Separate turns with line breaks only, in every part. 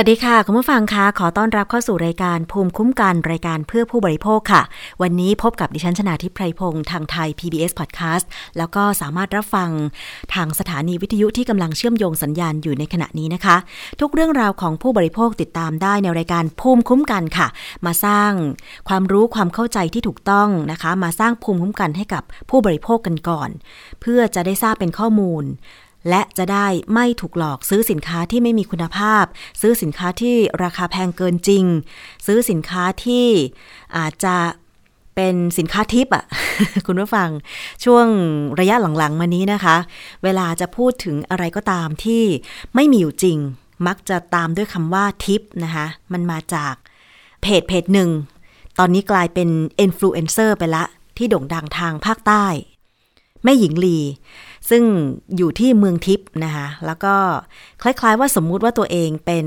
วัสดีค่ะ คุณผู้ฟังคะขอต้อนรับเข้าสู่รายการภูมิคุ้มกันรายการเพื่อผู้บริโภคค่ะ วันนี้พบกับดิฉันชนาทิพไพรพงศ์ทางไทย PBS Podcast แล้วก็สามารถรับฟังทางสถานีวิทยุที่กำลังเชื่อมโยงสัญญาณอยู่ในขณะนี้นะคะ ทุกเรื่องราวของผู้บริโภคติดตามได้ในรายการภูมิคุ้มกันค่ะ มาสร้างความรู้ความเข้าใจที่ถูกต้องนะคะ มาสร้างภูมิคุ้มกันให้กับผู้บริโภคกันก่อน เพื่อจะได้ทราบเป็นข้อมูล และจะได้ไม่ถูกหลอกซื้อสินค้าที่ไม่มีคุณภาพ ซื้อสินค้าที่ราคาแพงเกินจริง ซื้อสินค้าที่อาจจะเป็นสินค้าทิปอะคุณผู้ฟังช่วงระยะหลังๆมานี้นะคะ เวลาจะพูดถึงอะไรก็ตามที่ไม่มีอยู่จริง มักจะตามด้วยคำว่าทิพย์นะคะมันมาจากเพจเพจหนึ่ง ตอนนี้กลายเป็นอินฟลูเอนเซอร์ไปละ ที่โด่งดังทางภาคใต้ แม่หญิงลี ซึ่งอยู่ที่เมืองทิพย์นะคะแล้วก็คล้ายๆว่าสมมุติว่าตัวเองเป็น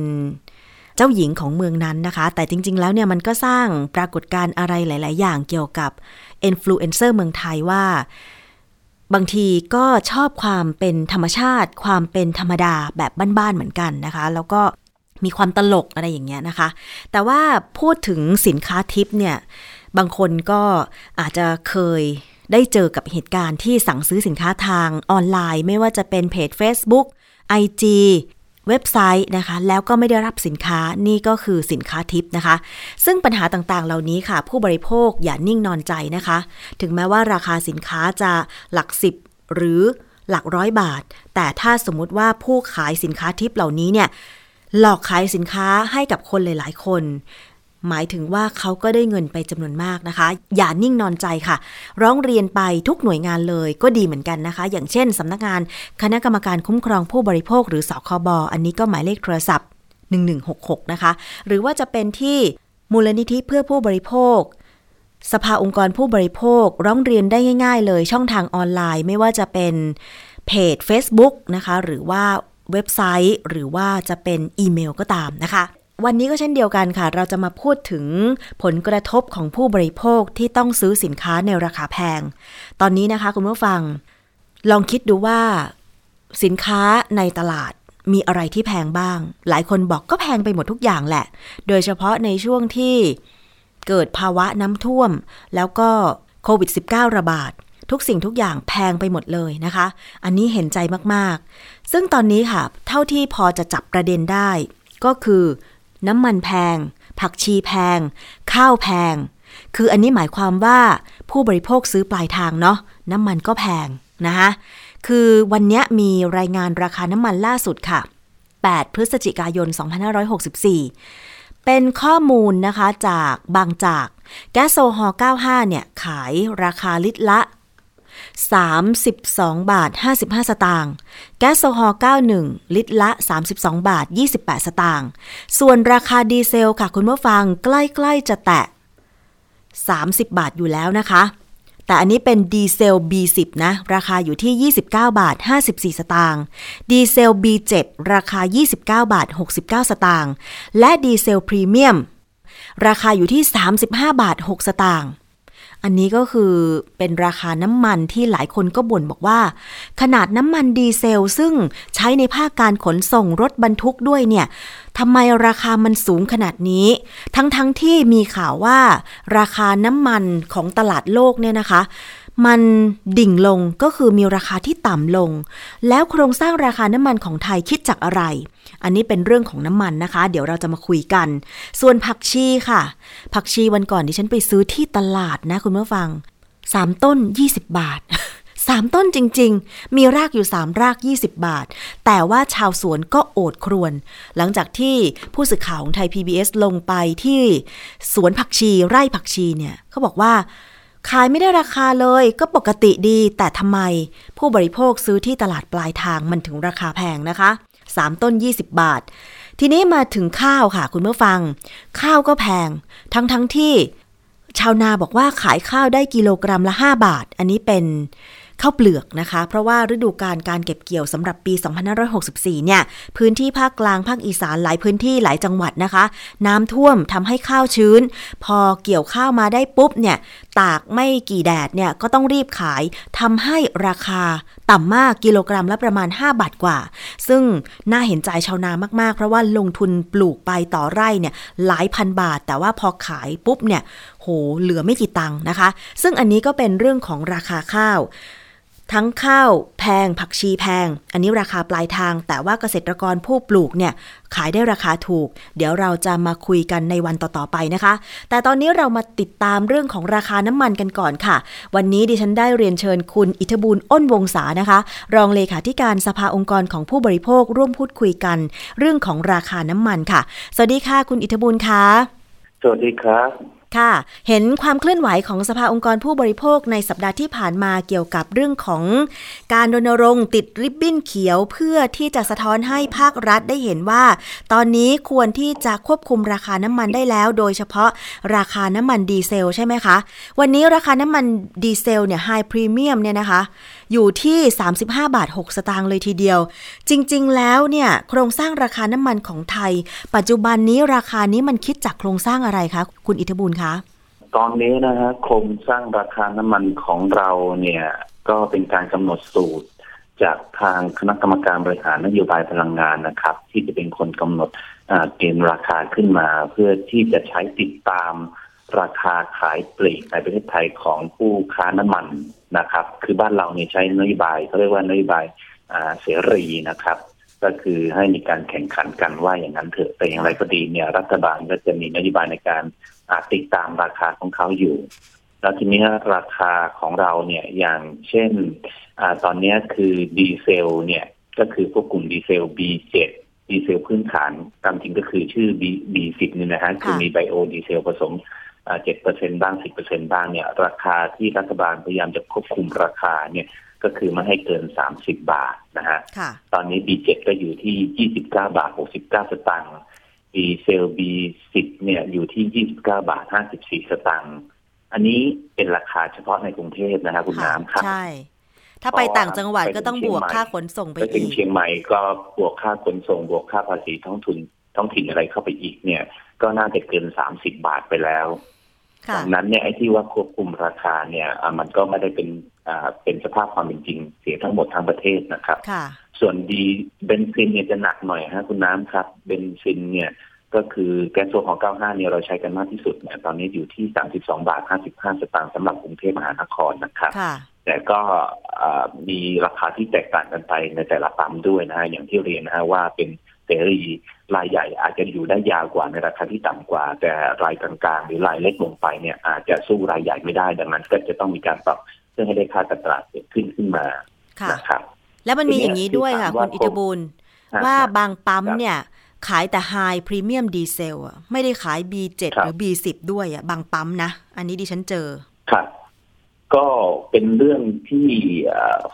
เจ้าหญิงของเมืองนั้นนะคะ แต่จริง ๆ แล้วเนี่ยมันก็สร้างปรากฏการณ์อะไรหลาย ๆ อย่างเกี่ยวกับอินฟลูเอนเซอร์เมืองไทยว่า บางทีก็ชอบความเป็นธรรมชาติ ความเป็นธรรมดาแบบบ้าน ๆ เหมือนกันนะคะ แล้วก็มีความตลกอะไรอย่างเงี้ยนะคะ แต่ว่าพูดถึงสินค้าทิพย์เนี่ย บางคนก็อาจจะเคย ได้เจอกับเหตุการณ์ที่สั่งซื้อสินค้าทางออนไลน์ ไม่ว่าจะเป็นเพจ Facebook IG เว็บไซต์นะคะ แล้วก็ไม่ได้รับสินค้านี่ก็คือสินค้าทิพย์นะคะ ซึ่งปัญหาต่างๆ เหล่านี้ค่ะ ผู้บริโภคอย่านิ่งนอนใจนะคะ ถึงแม้ว่าราคาสินค้าจะหลักสิบหรือหลักร้อยบาท แต่ถ้าสมมุติว่าผู้ขายสินค้าทิปเหล่านี้เนี่ยหลอกขายสินค้าให้กับคนหลาย ๆ คน หมายถึงว่าเขาก็ได้เงินไปจำนวนมากนะคะ อย่านิ่งนอนใจค่ะ ร้องเรียนไปทุกหน่วยงานเลยก็ดีเหมือนกันนะคะ อย่างเช่นสำนักงานคณะกรรมการคุ้มครองผู้บริโภคหรือสคบอันนี้ก็หมายเลขโทรศัพท์ 1166 นะคะ หรือว่าจะเป็นที่มูลนิธิเพื่อผู้บริโภค สภาองค์กรผู้บริโภค ร้องเรียนได้ง่าย ๆ เลยช่องทางออนไลน์ไม่ว่าจะเป็นเพจ Facebook นะคะ หรือว่าเว็บไซต์ หรือว่าจะเป็นอีเมลก็ตามนะคะ วันนี้ก็เช่นเดียวกันค่ะ เราจะมาพูดถึงผลกระทบของผู้บริโภคที่ต้องซื้อสินค้าในราคาแพง ตอนนี้นะคะคุณผู้ฟัง ลองคิดดูว่าสินค้าในตลาดมีอะไรที่แพงบ้าง หลายคนบอกก็แพงไปหมดทุกอย่างแหละ โดยเฉพาะในช่วงที่เกิดภาวะน้ำท่วม แล้วก็โควิด -19 ระบาด ทุกสิ่งทุกอย่างแพงไปหมดเลยนะคะ อันนี้เห็นใจมากๆ ซึ่งตอนนี้ค่ะ เท่าที่พอจะจับประเด็นได้ ก็คือ น้ำมันแพง ผักชีแพง ข้าวแพง คืออันนี้หมายความว่าผู้บริโภคซื้อปลายทางเนาะน้ำมันก็แพงนะคะคือวันนี้มีรายงานราคาน้ำมันล่าสุดค่ะ 8 พฤศจิกายน 2564 เป็นข้อมูลนะคะจากบางจาก แก๊สโซฮอล์95 เนี่ย ขายราคาลิตรละ 32 บาท 55 สตางค์ แก๊สโซฮอล์91 ลิตรละ 32 บาท 28 สตางค์ ส่วนราคาดีเซลค่ะคุณผู้ฟังใกล้ๆจะแตะ 30 บาทอยู่แล้วนะคะ แต่อันนี้เป็นดีเซล B10 นะ ราคาอยู่ที่ 29 บาท 54 สตางค์ ดีเซล B7 ราคา 29 บาท 69 สตางค์ และดีเซลพรีเมียม ราคาอยู่ที่ 35 บาท 6 สตางค์ อันนี้ก็คือเป็นราคาน้ำมันที่หลายคนก็บ่นบอกว่า ขนาดน้ำมันดีเซลซึ่งใช้ในภาคการขนส่งรถบรรทุกด้วยเนี่ยทำไมราคามันสูงขนาดนี้ ทั้งๆทที่มีข่าวว่า ราคาน้ำมันของตลาดโลกเนี่ยนะคะมันดิ่งลงก็คือมีราคาที่ต่ำลง แล้วโครงสร้างราคาน้ำมันของไทยคิดจากอะไร อันนี้เป็นเรื่องของน้ำมันนะคะ เดี๋ยวเราจะมาคุยกัน ส่วนผักชีค่ะ ผักชีวันก่อนดิฉันไปซื้อที่ตลาดนะคุณผู้ฟัง 3 ต้น 20 บาท 3 ต้นจริง ๆ มีรากอยู่ 3 ราก 20 บาท แต่ว่าชาวสวนก็โอดครวน หลังจากที่ผู้สื่อข่าวของไทย PBS ลงไปที่สวนผักชีไร่ผักชีเนี่ยเขาบอกว่าขายไม่ได้ราคาเลยก็ปกติดีแต่ทำไม ผู้บริโภคซื้อที่ตลาดปลายทางมันถึงราคาแพงนะคะ 3 ต้น 20 บาท ทีนี้มาถึงข้าวค่ะ คุณผู้ฟัง ข้าวก็แพง ทั้งทั้งที่ ชาวนาบอกว่าขายข้าวได้กิโลกรัมละ 5 บาท อันนี้เป็น ข้าวเปลือกนะคะ เพราะว่าฤดูการการเก็บเกี่ยวสำหรับปี 2564 เนี่ย พื้นที่ภาคกลางภาคอีสานหลายพื้นที่หลายจังหวัดนะคะ น้ำท่วมทำให้ข้าวชื้น พอเกี่ยวข้าวมาได้ปุ๊บเนี่ย ตากไม่กี่แดดเนี่ยก็ต้องรีบขายทำให้ราคาต่ำมากกิโลกรัมละประมาณ 5 บาทกว่า ซึ่งน่าเห็นใจชาวนามาก ๆ เพราะว่าลงทุนปลูกไปต่อไร่เนี่ยหลายพันบาท แต่ว่าพอขายปุ๊บเนี่ยโหเหลือไม่กี่ตังค์นะคะ ซึ่งอันนี้ก็เป็นเรื่องของราคาข้าว ทั้งข้าวแพงผักชีแพง อันนี้ราคาปลายทาง แต่ว่าเกษตรกรผู้ปลูกเนี่ยขายได้ราคาถูก เดี๋ยวเราจะมาคุยกันในวันต่อๆไปนะคะ แต่ตอนนี้เรามาติดตามเรื่องของราคาน้ำมันกันก่อนค่ะ วันนี้ดิฉันได้เรียนเชิญคุณอิทธบูลอ้นวงศานะคะ รองเลขาธิการสภาองค์กรของผู้บริโภคร่วมพูดคุยกัน เรื่องของราคาน้ำมันค่ะ สวัสดีค่ะ คุณอิทธบูลคะ
สวัสดีครับ
ค่ะ เห็นความเคลื่อนไหวของสภาองค์กรผู้บริโภคในสัปดาห์ที่ผ่านมาเกี่ยวกับเรื่องของ การรณรงค์ติดริบบิ้นเขียวเพื่อที่จะสะท้อนให้ภาครัฐได้เห็นว่า ตอนนี้ควรที่จะควบคุมราคาน้ำมันได้แล้ว โดยเฉพาะราคาน้ำมันดีเซลใช่ไหมคะ วันนี้ราคาน้ำมันดีเซลเนี่ยไฮพรีเมียมเนี่ยนะคะ อยู่ที่ 35 บาท 6 สตางค์เลยทีเดียว จริงๆ แล้วเนี่ยโครงสร้างราคาน้ำมันของไทย ปัจจุบันนี้ราคานี้มันคิดจากโครงสร้างอะไรคะ คุณอิทธบุญคะ
ตอนนี้นะฮะโครงสร้างราคาน้ำมันของเราเนี่ยก็เป็นการกำหนดสูตรจากทางคณะกรรมการบริหารนโยบายพลังงานนะครับ ที่จะเป็นคนกำหนดเกณฑ์ราคาขึ้นมา เพื่อที่จะใช้ติดตามราคาขายปลีกในประเทศไทยของผู้ค้าน้ำมัน นะครับ คือบ้านเราเนี่ยใช้นโยบายเขาเรียกว่านโยบายเสรีนะครับ ก็คือให้มีการแข่งขันกันว่าอย่างนั้นเถอะแต่อย่างไรก็ดีเนี่ย รัฐบาลก็จะมีนโยบายในการติดตามราคาของเขาอยู่ แล้วทีนี้ราคาของเราเนี่ยอย่างเช่นตอนนี้คือดีเซลเนี่ยก็คือพวกกลุ่มดีเซล B7 ดีเซลพื้นฐานตามจริงก็คือชื่อ B B10 นี่นะฮะคือมีไบโอดีเซลผสม เจ็ดเปอร์เซ็นบ้างสิบเปอร์เซ็นบ้างเนี่ย ราคาที่รัฐบาลพยายามจะควบคุมราคาเนี่ยก็คือไม่ให้เกินสามสิบบาทนะฮะ ตอนนี้ B7 ก็อยู่ที่ยี่สิบเก้าบาทหกสิบเก้าสตางค์ดีเซล B10 เนี่ยอยู่ที่ยี่สิบเก้าบาทห้าสิบสี่สตางค์อันนี้เป็นราคาเฉพาะในกรุงเทพนะฮะคุณน้ำครับ
ใช่ ถ้าไปต่างจังหวัดก็ต้องบวกค่าขนส่งไปอีก
ไปถึงเชียงใหม่ก็บวกค่าขนส่ง บวกค่าภาษีท้องถิ่นท้องถิ่นอะไรเข้าไปอีกเนี่ย ก็น่าจะเกินสามสิบบาทไปแล้ว ดังนั้นเนี่ยไอ้ที่ว่าควบคุมราคาเนี่ยมันก็ไม่ได้เป็นเป็นสภาพความเป็นจริง เสียทั้งหมดทั้งประเทศนะครับส่วนดีเบนซินเนี่ยจะหนักหน่อยฮะคุณน้ำครับเบนซินเนี่ยก็คือแก๊สโซฮอล์95 เนี่ยเราใช้กันมากที่สุดเนี่ยตอนนี้อยู่ที่ 32 บาท 55 สตางค์สำหรับกรุงเทพมหานครนะครับแต่ก็มีราคาที่แตกต่างกันไปในแต่ละปั๊มด้วยนะฮะอย่างที่เรียนนะฮะว่าเป็น เสรีรายใหญ่อาจจะอยู่ได้ยาวกว่าในราคาที่ต่ำกว่า แต่รายกลางๆ หรือรายเล็กลงไปเนี่ยอาจจะสู้รายใหญ่ไม่ได้ ดังนั้นก็จะต้องมีการปรับเพื่อให้ได้ค่าตลาดเกิดขึ้นขึ้นมานะครับ
แล้วมันมีอย่างนี้ด้วยค่ะ คุณอิทบุญว่าบางปั๊มเนี่ย ขายแต่ไฮพรีเมียมดีเซลอะไม่ได้ขาย B7 หรือ B10 ด้วยอะบางปั๊มนะ อันนี้ดิฉันเจอ
ครับ ก็เป็นเรื่องที่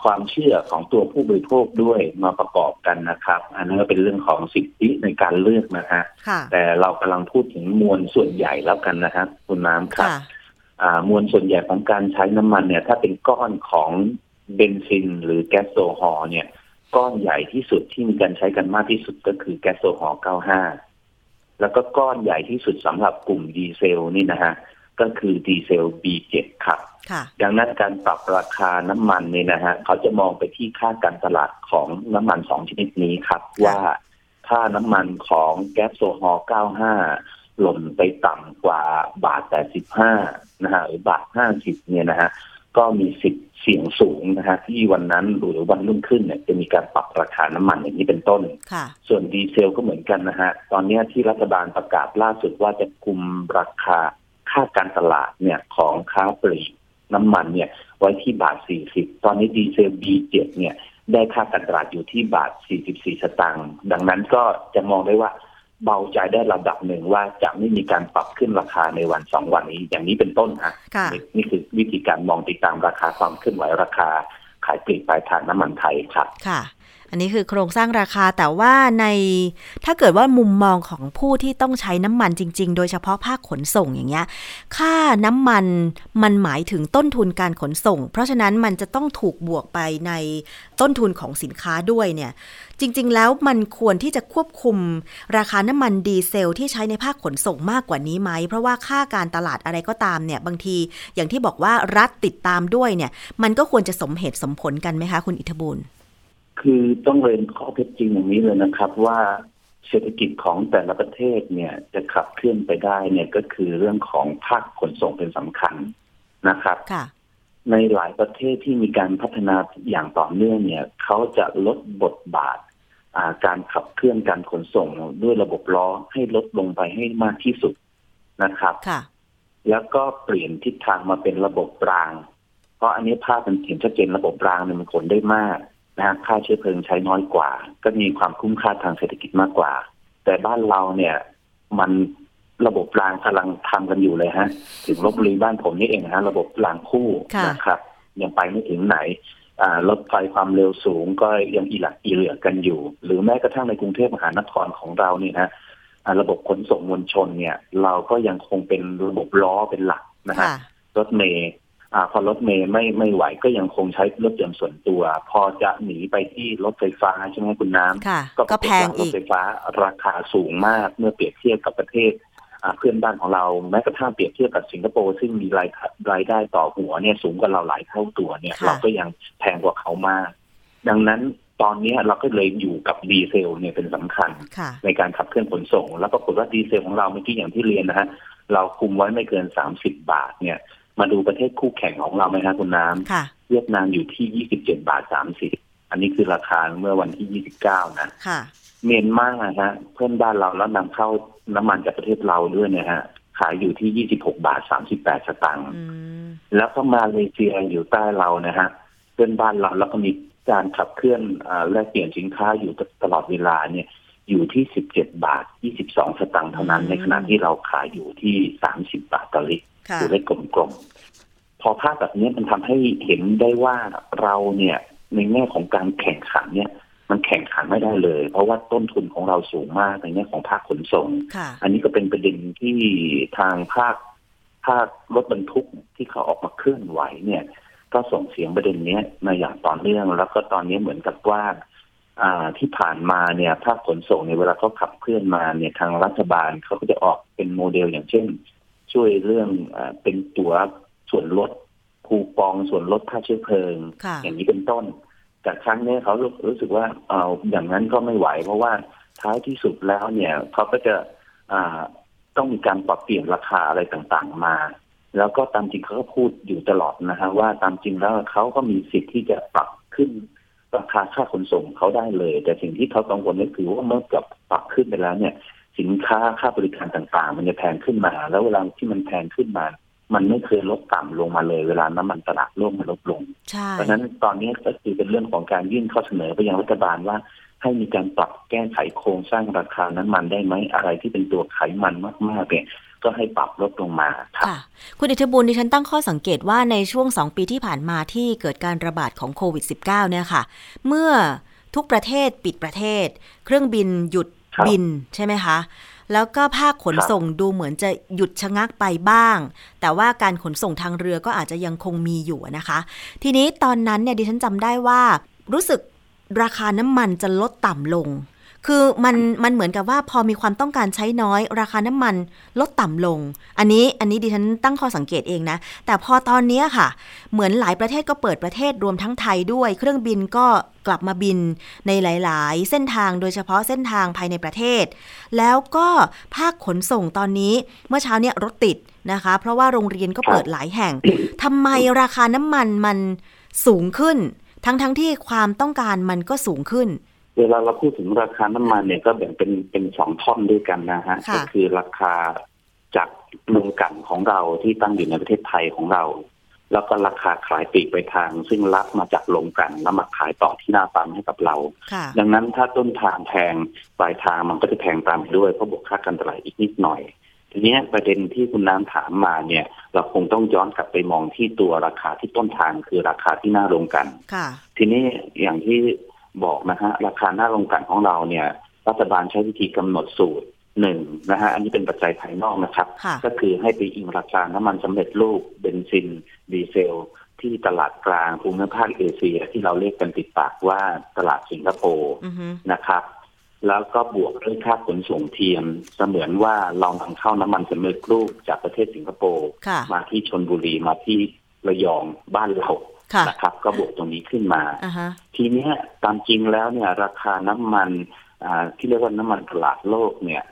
ความเชื่อของตัวผู้บริโภคด้วยมาประกอบกันนะครับ อันนั้นก็เป็นเรื่องของสิทธิในการเลือกนะฮะแต่เรากำลังพูดถึงมวลส่วนใหญ่แล้วกันนะครับคุณน้ำครับมวลส่วนใหญ่ของการใช้น้ำมันเนี่ย ถ้าเป็นก้อนของเบนซิน หรือแก๊สโซฮอล์เนี่ยก้อนใหญ่ที่สุดที่มีการใช้กันมากที่สุดก็คือแก๊สโซฮอล์95 แล้วก็ก้อนใหญ่ที่สุดสำหรับกลุ่มดีเซลนี่นะฮะ ก็คือดีเซล B7 ครับ ดังนั้นการปรับราคาน้ำมันเนี่ยนะฮะเขาจะมองไปที่ค่าการตลาดของน้ำมันสองชนิดนี้ครับ ว่าถ้าน้ำมันของแก๊สโซฮอล์ 95 หล่นไปต่ำกว่าบาท 85 นะฮะหรือบาท 50 เนี่ยนะฮะก็มีสิทธิ์เสี่ยงสูงนะฮะที่วันนั้นหรือวันรุ่งขึ้นเนี่ยจะมีการปรับราคาน้ำมันอย่างนี้เป็นต้น ส่วนดีเซลก็เหมือนกันนะฮะตอนนี้ที่รัฐบาลประกาศล่าสุดว่าจะคุมราคาค่าการตลาดเนี่ยของค้าปลีก น้ำมันเนี่ย ไว้ที่บาท 40 ตอนนี้ดีเซล B7 เนี่ย ได้ค่าการตลาดอยู่ที่บาท 44 สตางค์ดังนั้นก็จะมองได้ว่าเบาใจได้ระดับหนึ่งว่าจะไม่มีการปรับขึ้นราคาในวันสองวันนี้ อย่างนี้เป็นต้นฮะนี่คือวิธีการมองติดตามราคาความขึ้นไหวราคาขายปลีกปลายทางน้ำมันไทยครับ
ค่ะ อันนี้คือโครงสร้างราคาแต่ว่าในถ้าเกิดว่ามุมมองของผู้ที่ต้องใช้น้ำมันจริง ๆ โดยเฉพาะภาคขนส่งอย่างเงี้ยค่าน้ำมันมันหมายถึงต้นทุนการขนส่ง เพราะฉะนั้นมันจะต้องถูกบวกไปในต้นทุนของสินค้าด้วยเนี่ยจริง ๆ แล้วมันควรที่จะควบคุมราคาน้ำมันดีเซลที่ใช้ในภาคขนส่งมากกว่านี้ไหม เพราะว่าค่าการตลาดอะไรก็ตามเนี่ยบางทีอย่างที่บอกว่ารัฐติดตามด้วยเนี่ยมันก็ควรจะสมเหตุสมผลกันไหมคะคุณอิทธบุญ
คือต้องเรียนข้อเท็จจริงอย่างนี้เลยนะครับ ว่าเศรษฐกิจของแต่ละประเทศเนี่ยจะขับเคลื่อนไปได้เนี่ยก็คือเรื่องของภาคขนส่งเป็นสำคัญนะครับในหลายประเทศที่มีการพัฒนาอย่างต่อเนื่องเนี่ยเขาจะลดบทบาทการขับเคลื่อนการขนส่งด้วยระบบล้อให้ลดลงไปให้มากที่สุดนะครับแล้วก็เปลี่ยนทิศทางมาเป็นระบบราง เพราะอันนี้ภาพมันเห็นชัดเจนระบบรางเนี่ยมันขนได้มาก นะค่าเชื้อเพลิงใช้น้อยกว่า ก็มีความคุ้มค่าทางเศรษฐกิจมากกว่า แต่บ้านเราเนี่ย มันระบบรางกำลังทำกันอยู่เลยฮะ ถึงลบบุรีบ้านผมนี่เองฮะ ระบบรางคู่นะครับ ยังไปไม่ถึงไหนรถไฟความเร็วสูงก็ยังอีหลักอีเหลือกันอยู่ หรือแม้กระทั่งในกรุงเทพมหานครของเรานี่นะระบบขนส่งมวลชนเนี่ย เราก็ยังคงเป็นระบบล้อเป็นหลักนะฮะรถเมย์ อพอรถเมย์ไม่ไม่ไหวก็ยังคงใช้รถยนต์ส่วนตัว พอจะหนีไปที่รถไฟฟ้าใช่ไหมคุณน้ำ
ก็แพงอี
กรถไฟฟ้าราคาสูงมากเมื่อเปรียบเทียบกับประเทศเพื่อนบ้านของเราแม้กระทั่งเปรียบเทียบกับสิงคโปร์ซึ่งมีรายรายได้ต่อหัวเนี่ยสูงกว่าเราหลายเท่าตัวเนี่ยเราก็ยังแพงกว่าเขามาก ดังนั้นตอนนี้เราก็เลยอยู่กับดีเซลเนี่ยเป็นสำคัญในการขับเคลื่อนขนส่ง แล้วปรากฏว่าดีเซลของเราเมื่อกี้อย่างที่เรียนนะฮะเราคุมไว้ไม่เกินสามสิบบาทเนี่ย มาดูประเทศคู่แข่งของเราไหมครับคุณน้ำเวียดนามอยู่ที่ยี่สิบเจ็ดบาทสามสิบอันนี้คือราคาเมื่อวันที่ยี่สิบเก้านะเมียนมาฮะเพื่อนบ้านเราแล้วนำเข้าน้ำมันจากประเทศเราด้วยเนี่ยฮะขายอยู่ที่ยี่สิบหกบาทสามสิบแปดสตางค์แล้วก็มาเลเซียอยู่ใต้เรานะฮะเพื่อนบ้านเราแล้วก็มีการขับเคลื่อนแลกเปลี่ยนสินค้าอยู่ตลอดเวลาเนี่ยอยู่ที่สิบเจ็ดบาทยี่สิบสองสตางค์เท่านั้น ในขณะที่เราขายอยู่ที่สามสิบบาทต่อลิตร ตัวเลขกลมๆ พอภาพแบบนี้มันทำให้เห็นได้ว่าเราเนี่ยในแง่ของการแข่งขันเนี่ย มันแข่งขันไม่ได้เลย เพราะว่าต้นทุนของเราสูงมากในแง่ของภาคขนส่ง อันนี้ก็เป็นประเด็นที่ทางภาคภาครถบรรทุกที่เขาออกมาเคลื่อนไหวเนี่ย ก็ส่งเสียงประเด็นนี้มาอย่างต่อเนื่อง แล้วก็ตอนนี้เหมือนกับว่าอ่าที่ผ่านมาเนี่ยภาคขนส่งเนี่ยเวลาเขาขับเคลื่อนมาเนี่ยทางรัฐบาลเขาก็จะออกเป็นโมเดลอย่างเช่น ช่วยเรื่องอเป็นตั๋วส่วนลดคูปองส่วนลดค่าเชื้อเพลิง อย่างนี้เป็นต้น แต่ครั้งนี้เขารู้สึกว่าเอาอย่างนั้นก็ไม่ไหว เพราะว่าท้ายที่สุดแล้วเนี่ยเขาก็จะอ่าต้องมีการปรับเปลี่ยนราคาอะไรต่างๆมา แล้วก็ตามจริงเขาก็พูดอยู่ตลอดนะฮะว่าตามจริงแล้วเขาก็มีสิทธิ์ที่จะปรับขึ้นราคาค่าขนส่งเขาได้เลย แต่สิ่งที่เขากังวลก็คือว่าเมื่อกับปรับขึ้นไปแล้วเนี่ย สินค้าค่าบริการต่างๆ มันจะแพงขึ้นมา แล้วเวลาที่มันแพงขึ้นมา มันไม่เคยลดต่ำลงมาเลย เวลาน้ำมันตลาดโลกมันลดลง เพราะฉะนั้นตอนนี้ก็คือเป็นเรื่องของการยื่นข้อเสนอไปยังรัฐบาลว่าให้มีการปรับแก้ไขโครงสร้างราคาน้ำมันได้ไหมอะไรที่เป็นตัวไขมันมากๆเนี่ยก็ให้ปรับลดลงมา
ค่ะ คุณอิทธิบุญดิฉันตั้งข้อสังเกตว่าในช่วงสองปีที่ผ่านมาที่เกิดการระบาดของโควิด -19 เนี่ยค่ะ เมื่อทุกประเทศปิดประเทศ เครื่องบินหยุด บินใช่ไหมคะ แล้วก็ภาคขนส่งดูเหมือนจะหยุดชะงักไปบ้าง แต่ว่าการขนส่งทางเรือก็อาจจะยังคงมีอยู่นะคะ ทีนี้ตอนนั้นเนี่ยดิฉันจำได้ว่ารู้สึกราคาน้ำมันจะลดต่ำลง คือมันมันเหมือนกับว่าพอมีความต้องการใช้น้อย ราคาน้ำมันลดต่ำลง อันนี้อันนี้ดิฉันตั้งข้อสังเกตเองนะ แต่พอตอนนี้ค่ะ เหมือนหลายประเทศก็เปิดประเทศรวมทั้งไทยด้วย เครื่องบินก็กลับมาบินในหลาย ๆ เส้นทางโดยเฉพาะเส้นทางภายในประเทศ แล้วก็ภาคขนส่งตอนนี้เมื่อเช้าเนี่ยรถติดนะคะ เพราะว่าโรงเรียนก็เปิดหลายแห่งทำไมราคาน้ำมันมันสูงขึ้น ทั้งๆทที่ความต้องการมันก็สูงขึ้น
เวลาเราพูดถึงราคาน้ำมันเนี่ยก็แบ่งเป็นเป็นสองท่อนด้วยกันนะฮะ ก็คือราคาจากโรงกันของเราที่ตั้งอยู่ในประเทศไทยของเรา แล้วก็ราคาขายปีกไปทาง ซึ่งรับมาจากโรงกันแล้วมาขายต่อที่หน้าปั๊มให้กับเรา ดังนั้นถ้าต้นทางแพงปลายทางมันก็จะแพงตามไปด้วยเพราะบวกค่าการตลาดอีกนิดหน่อยทีนี้ประเด็นที่คุณน้ำถามมาเนี่ย เราคงต้องย้อนกลับไปมองที่ตัวราคาที่ต้นทางคือราคาที่หน้าโรงกันทีนี้อย่างที่ บอกนะฮะราคาหน้าโรงกลั่นของเราเนี่ยรัฐบาลใช้วิธีกำหนดสูตรหนึ่งนะฮะอันนี้เป็นปัจจัยภายนอกนะครับ ก็คือให้ไปอิงราคาน้ำมันสำเร็จรูปเบนซิน ดีเซล ที่ตลาดกลางภูมิภาคเอเชีย ที่เราเรียกกันติดปากว่าตลาดสิงคโปร์นะครับ แล้วก็บวกด้วยค่าขนส่งเทียม เสมือนว่าเรานำเข้าน้ำมันสำเร็จรูปจากประเทศสิงคโปร์มาที่ชนบุรีมาที่ระยองบ้านเรา นะครับ ก็บวกตรงนี้ขึ้นมา ทีนี้ตามจริงแล้วเนี่ย ราคาน้ำมันที่เรียกว่าน้ำมันตลาดโลกเนี่ย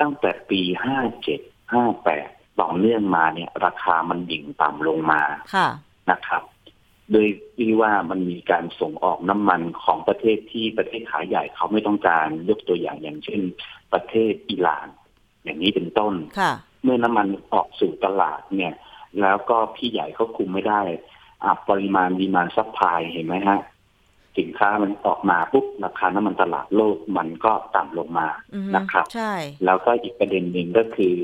ตั้งแต่ปีห้าเจ็ดห้าแปดต่อเนื่องมาเนี่ย ราคามันดิ่งต่ำลงมา
ค่ะ
นะครับ โดยที่ว่ามันมีการส่งออกน้ำมันของประเทศที่ประเทศขาใหญ่เขาไม่ต้องการยกตัวอย่างอย่างเช่น ประเทศอิหร่าน อย่างนี้เป็นต้นเมื่อน้ำมันออกสู่ตลาดเนี่ย แล้วก็พี่ใหญ่เขาคุมไม่ได้ ปริมาณ demand supply เห็นไหมฮะ สินค้ามันออกมาปุ๊บราคาน้ำมันตลาดโลกมันก็ต่ำลงมานะครับ
ใช่
แล้วก็อีกประเด็นหนึ่งก็คือ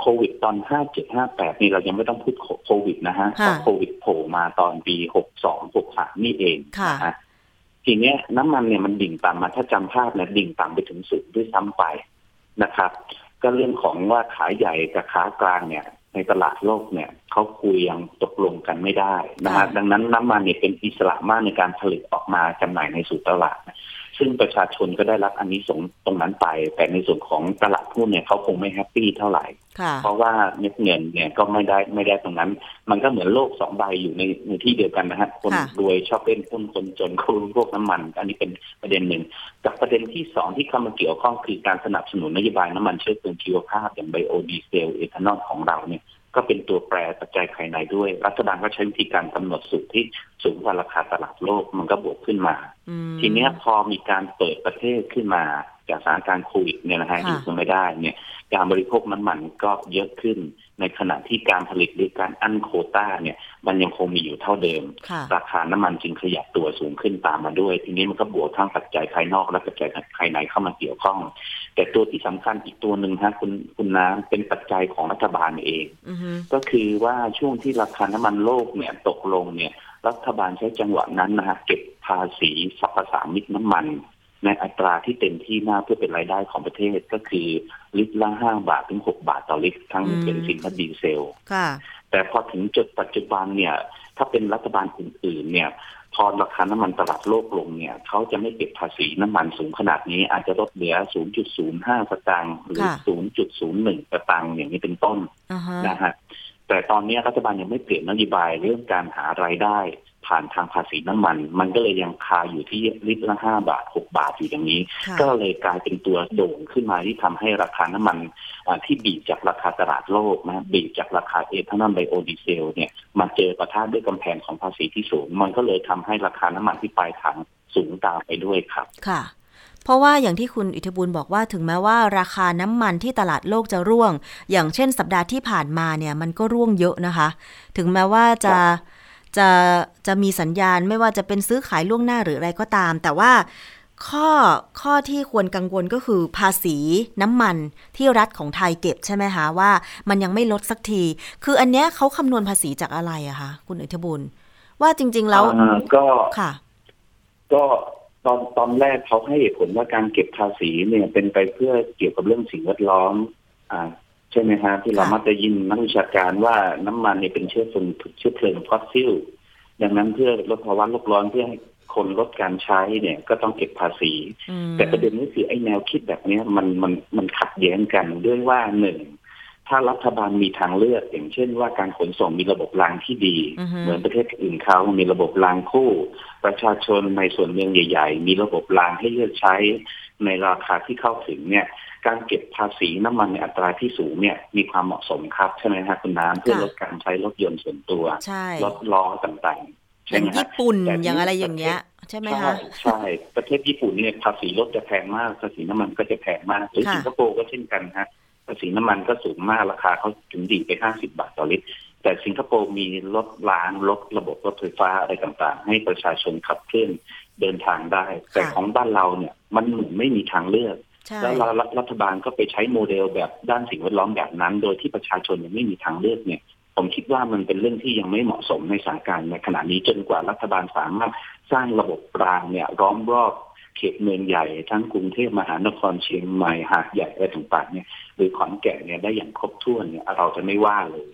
โควิดตอนห้าเจ็ดห้าแปดนี่เรายังไม่ต้องพูดโควิดนะฮะเพราะโควิดโผล่มาตอนปีหกสองหกสามนี่เองนะฮะทีเนี้ยน้ำมันเนี่ยมันดิ่งต่ำมาถ้าจำภาพเนี่ยดิ่งต่ำไปถึงสุดด้วยซ้ำไปนะครับ ก็เรื่องของว่าขาใหญ่กับขากลางเนี่ย ในตลาดโลกเนี่ยเขาคุยยังตกลงกันไม่ได้นะฮะดังนั้นน้ำมันเนี่ยเป็นอิสระมากในการผลิตออกมาจำหน่ายในสู่ตลาด ซึ่งประชาชนก็ได้รับอานิสงส์ตรงนั้นไป แต่ในส่วนของตลาดหุ้นเนี่ยเขาคงไม่ happy เท่าไหร่ เพราะว่าเงินเงินเนี่ยก็ไม่ได้ไม่ได้ตรงนั้น มันก็เหมือนโลกสองใบอยู่ในในที่เดียวกันนะฮะคนรวยชอบเล่นหุ้นคนจนคุณพวกน้ำมัน อันนี้เป็นประเด็นหนึ่งกับประเด็นที่สองที่เข้ามาเกี่ยวข้องคือการสนับสนุนนโยบายน้ำมันเชื้อเพลิงชีวภาพอย่างไบโอดีเซลเอทานอลของเราเนี่ยก็เป็นตัวแปรปัจจัยภายในด้วย รัฐบาลก็ใช้วิธีการกำหนดสูตรที่สูงกว่าราคาตลาดโลกมันก็บวกขึ้นมา ทีนี้พอมีการเปิดประเทศขึ้นมา จากสถานการณ์โควิดเนี่ยนะฮะอยู่ไม่ได้เนี่ยการบริโภคน้ำมันก็เยอะขึ้น ในขณะที่การผลิตหรือการอั้นโคต้าเนี่ย มันยังคงมีอยู่เท่าเดิม ราคาน้ำมันจึงขยับตัวสูงขึ้นตามมาด้วย ทีนี้มันก็บวกทั้งปัจจัยภายนอกและปัจจัยภายในเข้ามาเกี่ยวข้อง แต่ตัวที่สำคัญอีกตัวหนึ่งฮะคุณคุณน้ำเป็นปัจจัยของรัฐบาลเองก็คือว่าช่วงที่ราคาน้ำมันโลกเนี่ยตกลงเนี่ย รัฐบาลใช้จังหวะนั้นนะฮะเก็บภาษีสรรพสามิตน้ำมัน ในอัตราที่เต็มที่มากเพื่อเป็นรายได้ของประเทศก็คือ ลิตรละห้าบาทถึงหกบาทต่อลิตรทั้งเป็นสินและดีเซลแต่พอถึงจุดปัจจุบันเนี่ย ถ้าเป็นรัฐบาลอื่นๆเนี่ยพอราคาน้ำมันตลาดโลกลงเนี่ย เขาจะไม่เก็บภาษีน้ำมันสูงขนาดนี้ อาจจะลดเหลือ 0.05 สตางค์หรือ 0.01 สตางค์อย่างนี้เป็นต้นนะฮะแต่ตอนนี้รัฐบาลยังไม่เปลี่ยนนโยบายเรื่องการหารายได้ ผ่านทางภาษีน้ำมัน มันก็เลยยังคาอยู่ที่ลิตรละห้าบาทหกบาทอยู่อย่างนี้ ก็เลยกลายเป็นตัวโด่งขึ้นมาที่ทำให้ราคาน้ำมันที่บีบจากราคาตลาดโลกนะบีบจากราคาเอทานอลไบโอดีเซลเนี่ยมาเจอประทะด้วยกำแพงของภาษีที่สูง มันก็เลยทำให้ราคาน้ำมันที่ปลายทางสูงตามไปด้วยครับ
ค่ะเพราะว่าอย่างที่คุณอิทธิบุญบอกว่าถึงแม้ว่าราคาน้ำมันที่ตลาดโลกจะร่วง อย่างเช่นสัปดาห์ที่ผ่านมาเนี่ยมันก็ร่วงเยอะนะคะ ถึงแม้ว่าจะ จะจะมีสัญญาณไม่ว่าจะเป็นซื้อขายล่วงหน้าหรืออะไรก็ตาม แต่ว่าข้อข้อที่ควรกังวลก็คือภาษีน้ำมันที่รัฐของไทยเก็บใช่ไหมคะว่ามันยังไม่ลดสักที คืออันเนี้ยเขาคำนวณภาษีจากอะไรอะคะคุณอิทธิบุญว่าจริง ๆ แล้ว
ก็
ค่ะ
ก็ตอนตอนแรกเขาให้เหตุผลว่าการเก็บภาษีเนี่ยเป็นไปเพื่อเกี่ยวกับเรื่องสิ่งแวดล้อม อ่า ใช่ไหมฮะที่เรามักจะยินนักวิชาการว่าน้ำมันเนี่ยเป็นเชื้อเพลิงเชื้อเพลิงฟอสซิล ดังนั้นเพื่อลดภาวะโลกร้อนเพื่อให้คนลดการใช้เนี่ยก็ต้องเก็บภาษี แต่ประเด็นนี้คือไอ้แนวคิดแบบนี้มันมันมันขัดแย้งกันด้วยว่าหนึ่งถ้ารัฐบาลมีทางเลือก อย่างเช่นว่าการขนส่งมีระบบรางที่ดี เหมือนประเทศอื่นเขามีระบบรางคู่ ประชาชนในส่วนเมืองใหญ่ ๆ มีระบบรางให้เลือกใช้ในราคาที่เข้าถึงเนี่ย การเก็บภาษีน้ำมันในอัตราที่สูงเนี่ยมีความเหมาะสมครับใช่ไหมฮะคุณน้ำเพื่อลดการใช้รถยนต์ส่วนตัวลดล้อต่างๆ
ใช่ไหมญี่ปุ่นอย่างอะไรอย่างเงี้ยใช่ไหมคะ
ใช่ประเทศญี่ปุ่นเนี่ยภาษีรถจะแพงมากภาษีน้ำมันก็จะแพงมากหรือสิงคโปร์ก็เช่นกันฮะภาษีน้ำมันก็สูงมากราคาเขาถึงดีไปห้าสิบาทต่อลิตรแต่สิงคโปร์มีรถล้างรถระบบรถไฟฟ้าอะไรต่างๆ ให้ประชาชนขับเคลื่อนเดินทางได้ แต่ของบ้านเราเนี่ยมันเหมือนไม่มีทางเลือก แล้วรัฐบาลก็ไปใช้โมเดลแบบด้านสิ่งแวดล้อมแบบนั้น โดยที่ประชาชนยังไม่มีทางเลือกเนี่ย ผมคิดว่ามันเป็นเรื่องที่ยังไม่เหมาะสมในสถานการณ์ในขณะนี้จนกว่ารัฐบาลสามารถสร้างระบบรางเนี่ยร้อมรอบเขตเมืองใหญ่ ทั้งกรุงเทพมหานครเชียงใหม่หาดใหญ่อะไรต่างๆเนี่ยหรือขอนแก่นเนี่ยได้อย่างครบถ้วนเนี่ยเราจะไม่ว่าเลย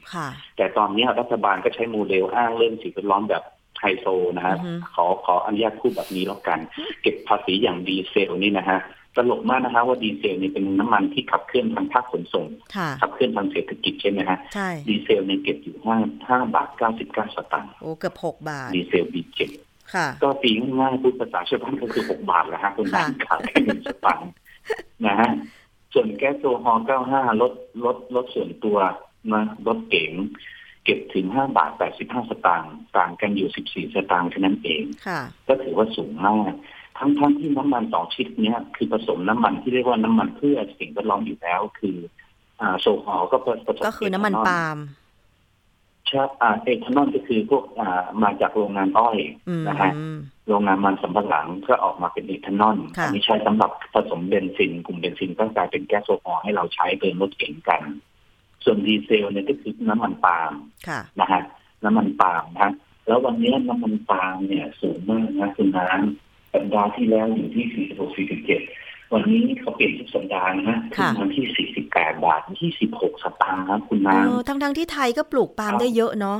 แต่ตอนนี้รัฐบาลก็ใช้โมเดลอ้างเรื่องสิ่งแวดล้อมแบบไฮโซนะฮะขอขออนุญาตพูดแบบนี้แล้วกัน เก็บภาษีอย่างดีเซลนี่นะฮะ ตลกมากนะคะว่าดีเซลนี่เป็นน้ำมันที่ขับเคลื่อนทางภาคขนส่ง ขับเคลื่อนทางเศรษฐกิจใช่ไหมฮะใช่ดีเซลเนี่ยเก็บอยู่ห้าห้าบาทเก้าสิบเก้าสตางค์
โอ้เกือบหกบาท
ดีเซลบีเจ็ดก็ตีง่ายๆพูดภาษาชาวบ้านก็คือหกบาทแหละฮะคุณน้ำขาดแค่หนึ่งสตางค์นะฮะส่วนแก๊สโซฮอล์เก้าห้ารถรถรถส่วนตัวนะรถเก๋งเก็บถึงห้าบาทแปดสิบห้าสตางค์ต่างกันอยู่สิบสี่สตางค์แค่นั้นเองก็ถือว่าสูงมาก ทั้งทั้งที่น้ำมันสองชนิดนี้คือผสมน้ำมันที่เรียกว่าน้ำมันเพื่อสิ่งแวดล้อมอยู่แล้ว คืออ่าโซฮอลก็ผสม
ก็คือน้ำมันปาล์ม
ใช่อ่าเอทานอลก็คือพวกอ่ามาจากโรงงานอ้อยนะฮะโรงงานมันสำปะหลังก็ออกมาเป็นเอทานอลอันนี้ใช้สำหรับผสมเบนซิน กลุ่มเบนซินก็กลายเป็นแก๊สโซฮอลให้เราใช้เป็นรถเก๋งกัน ส่วนดีเซลเนี่ยก็คือน้ำมันปาล์มนะฮะน้ำมันปาล์มนะแล้ววันนี้น้ำมันปาล์มเนี่ยสูงมากนะคุณน้ำ สัปดาห์ที่แล้วอยู่ที่ 46 47 วันนี้เขาเปลี่ยนทุกสัปดาห์นะฮะขึ้นมาที่ 48 บาทที่ 16 สตางค์ครับคุณนาง
ทั้งทั้งที่ไทยก็ปลูกปาล์มได้เยอะเนาะ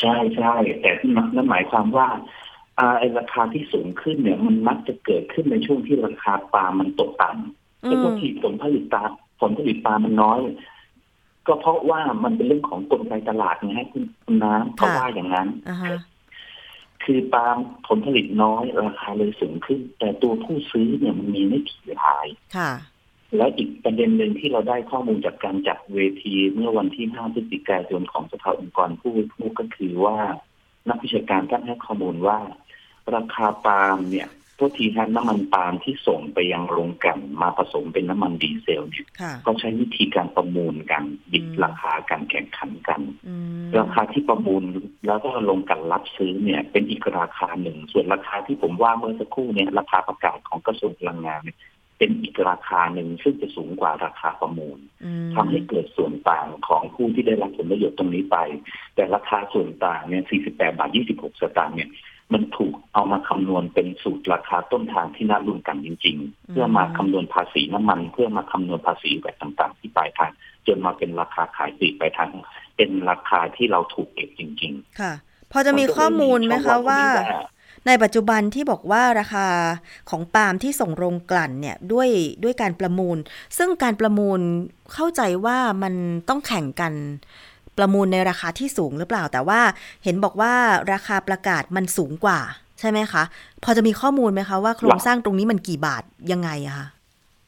ใช่ใช่แต่นั่นหมายความว่าไอ้ราคาที่สูงขึ้นเนี่ย มันมักจะเกิดขึ้นในช่วงที่ราคาปาล์มมันตกต่ำแต่พวกที่ผลผลิตตาผลผลิตปาล์มมันน้อยก็เพราะว่ามันเป็นเรื่องของกลไกตลาดไงให้คุณน้ำเพราะว่าอย่างนั้น คือปาล์มผลผลิตน้อยราคาเลยสูงขึ้น แต่ตัวผู้ซื้อเนี่ยมันมีไม่กี่รายค่ะ แล้วอีกประเด็นหนึ่งที่เราได้ข้อมูลจากการจัดเวทีเมื่อวันที่ 5 พฤศจิกายนของสภาองค์กรผู้บริโภคก็คือว่า นักวิชาการท่านให้ข้อมูลว่า ราคาปาล์มเนี่ย ทุกทีฮะน้ำมันปาล์มที่ส่งไปยังโรงกันมาผสมเป็นน้ำมันดีเซลเนี่ยก็ใช้วิธีการประมูลกันบิดราคาการแข่งขันกัน ราคาที่ประมูลแล้วก็ลงกันรับซื้อเนี่ย เป็นอีกราคาหนึ่ง ส่วนราคาที่ผมว่าเมื่อสักครู่เนี่ยราคาประกาศของกระทรวงพลังงานเนี่ยเป็นอีกราคาหนึ่งซึ่งจะสูงกว่าราคาประมูลทำให้เกิดส่วนต่างของผู้ที่ได้รับผลประโยชน์ตรงนี้ไป แต่ราคาส่วนต่างเนี่ย 48 บาท 26 สตางค์เนี่ย มันถูกเอามาคำนวณเป็นสูตรราคาต้นทางที่น่ารุนกันจริง ๆ เพื่อมาคำนวณภาษีน้ำมัน เพื่อมาคำนวณภาษีแบบต่างๆ ที่ปลายทางจนมาเป็นราคาขายปลีกปลายทาง เป็นราคาที่เราถูกเก็บจริง
ๆ ค่ะ พอจะมีข้อมูลไหมคะว่าในปัจจุบันที่บอกว่าราคาของปาล์มที่ส่งโรงกลั่นเนี่ยด้วยด้วยการประมูล ซึ่งการประมูลเข้าใจว่ามันต้องแข่งกัน ประมูลในราคาที่สูงหรือเปล่า แต่ว่าเห็นบอกว่าราคาประกาศมันสูงกว่า ใช่ไหมคะ พอจะมีข้อมูลไหมคะว่าโครงสร้างตรงนี้มันกี่บาทยังไงอะคะ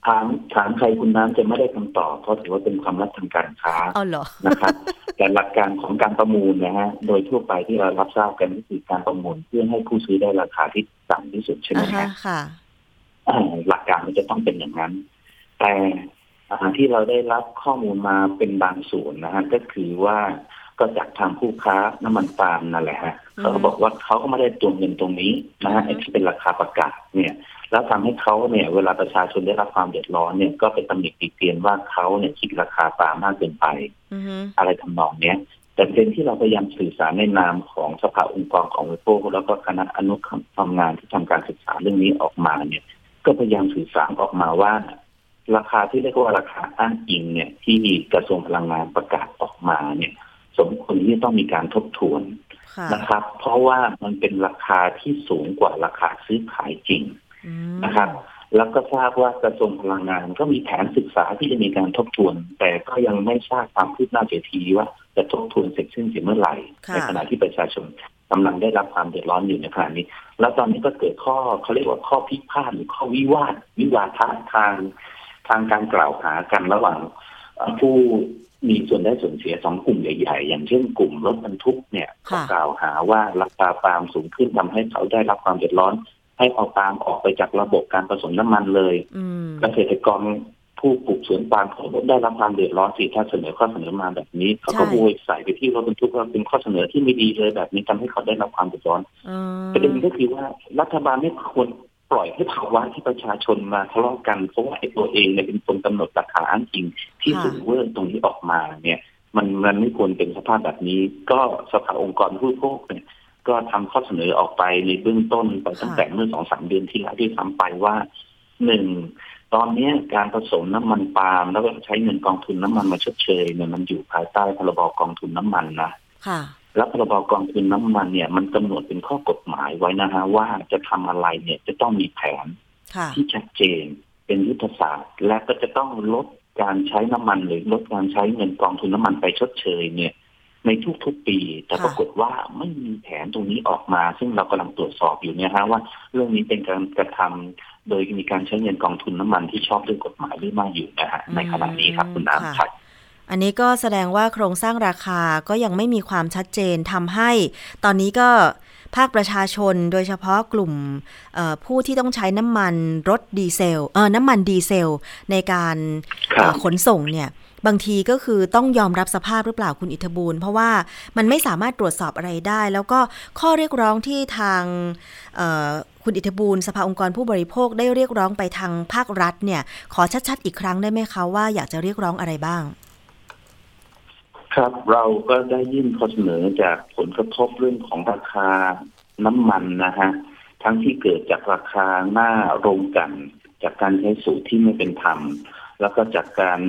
ถามถามใครคุณน้ำจะไม่ได้คำตอบเพราะถือว่าเป็นความลับทางการค้า
เอาเหรอ
นะครับ แต่หลักการของการประมูลนะฮะโดยทั่วไปที่เรารับทราบกันก็คือการประมูลเพื่อให้ผู้ซื้อได้ราคาที่ต่ำที่สุดใช่ไหม
คะ
หลักการมันจะต้องเป็นอย่างนั้น แต่ ที่เราได้รับข้อมูลมาเป็นบางส่วนนะฮะก็คือว่าก็จากทางผู้ค้าน้ำมันปาล์มนั่นแหละฮะเขาบอกว่าเขาก็ไม่ได้ตัวเงินตรงนี้นะฮะที่เป็นราคาประกาศเนี่ย แล้วทำให้เขาเนี่ย เวลาประชาชนได้รับความเดือดร้อนเนี่ยก็ไปตำหนิติเตียนว่าเขาเนี่ยคิดราคาปาล์มมากเกินไปอะไรทำนองเนี้ยแต่เป็นที่เราพยายามสื่อสารในนามของสภาองค์กรของวิโป้แล้วก็คณะอนุทำงานที่ทำการศึกษาเรื่องนี้ออกมาเนี่ย ก็พยายามสื่อสารออกมาว่า ราคาที่เรียกว่าราคาอ้างอิงเนี่ย ที่กระทรวงพลังงานประกาศออกมาเนี่ย สมควรที่ต้องมีการทบทวนนะครับ เพราะว่ามันเป็นราคาที่สูงกว่าราคาซื้อขายจริงนะครับ แล้วก็ทราบว่ากระทรวงพลังงานก็มีแผนศึกษาที่จะมีการทบทวน แต่ก็ยังไม่ทราบความคืบหน้าเสียทีว่าจะทบทวนเสร็จสิ้นเมื่อไหร่ ในขณะที่ประชาชนกำลังได้รับความเดือดร้อนอยู่ในขณะนี้ แล้วตอนนี้ก็เกิดข้อเขาเรียกว่าข้อพิพาทหรือข้อวิวาทวิวาทะทาง ทางการกล่าวหากันระหว่างผู้มีส่วนได้ส่วนเสียสองกลุ่มใหญ่ๆ อย่างเช่นกลุ่มรถบรรทุกเนี่ยเขากล่าวหาว่าราคาปาล์มสูงขึ้นทำให้เขาได้รับความเดือดร้อน ให้เอาปาล์มออกไปจากระบบการผสมน้ำมันเลยเกษตรกรผู้ปลูกสวนปาล์มเขาได้รับความเดือดร้อนสิถ้าเสนอข้อเสนอมาแบบนี้ เขาก็โวยใส่ไปที่รถบรรทุกว่าเป็นข้อเสนอที่ไม่ดีเลยแบบนี้ทำให้เขาได้รับความเดือดร้อนประเด็นก็คือว่ารัฐบาลไม่ควร ปล่อยให้ภาวะที่ประชาชนมาทะเลาะกันเพราะว่าไอ้ตัวเองเนี่ยเป็นคนกำหนดราคาอ้างอิงที่สูงเวอร์ตรงนี้ออกมาเนี่ย มันมันไม่ควรเป็นสภาพแบบนี้ ก็สภาองค์กรผู้โภคเนี่ยก็ทำข้อเสนอออกไปในเบื้องต้นไปตั้งแต่เมื่อสองสามเดือนที่แล้วที่ทำไปว่าหนึ่งตอนนี้การผสมน้ำมันปาล์มแล้วก็ใช้เงินกองทุนน้ำมันมาชดเชยเนี่ยมันอยู่ภายใต้พรบกองทุนน้ำมันนะ
ค่ะ
แล้วพรบกองทุนน้ำมันเนี่ย มันกำหนดเป็นข้อกฎหมายไว้นะฮะว่าจะทำอะไรเนี่ยจะต้องมีแผนที่ชัดเจนเป็นยุทธศาสตร์ และก็จะต้องลดการใช้น้ำมันหรือลดการใช้เงินกองทุนน้ำมันไปชดเชยเนี่ย ในทุกๆปี แต่ปรากฏว่าไม่มีแผนตรงนี้ออกมา ซึ่งเรากำลังตรวจสอบอยู่เนี่ยฮะว่าเรื่องนี้เป็นการกระทำโดยมีการใช้เงินกองทุนน้ำมันที่ชอบด้วยกฎหมายหรือไม่อยู่นะฮะในขณะนี้ครับคุณน้ำชัด
อันนี้ก็แสดงว่าโครงสร้างราคาก็ยังไม่มีความชัดเจนทำให้ ตอนนี้ก็ภาคประชาชนโดยเฉพาะกลุ่มผู้ที่ต้องใช้น้ำมันรถดีเซลเออน้ำมันดีเซล ในการขนส่งเนี่ยบางทีก็คือต้องยอมรับสภาพหรือเปล่าคุณอิทบูลเพราะว่ามันไม่สามารถตรวจสอบอะไรได้ แล้วก็ข้อเรียกร้องที่ทางคุณอิทบูลสภาองค์กรผู้บริโภคได้เรียกร้องไปทางภาครัฐเนี่ยขอชัดๆ อีกครั้งได้ไหมคะว่าอยากจะเรียกร้องอะไรบ้าง
ครับเราก็ได้ยื่นข้อเสนอจากผลกระทบเรื่องของราคาน้ำมันนะฮะทั้งที่เกิดจากราคาหน้าโรงกัน จากการใช้สูตรที่ไม่เป็นธรรม แล้วก็จากการ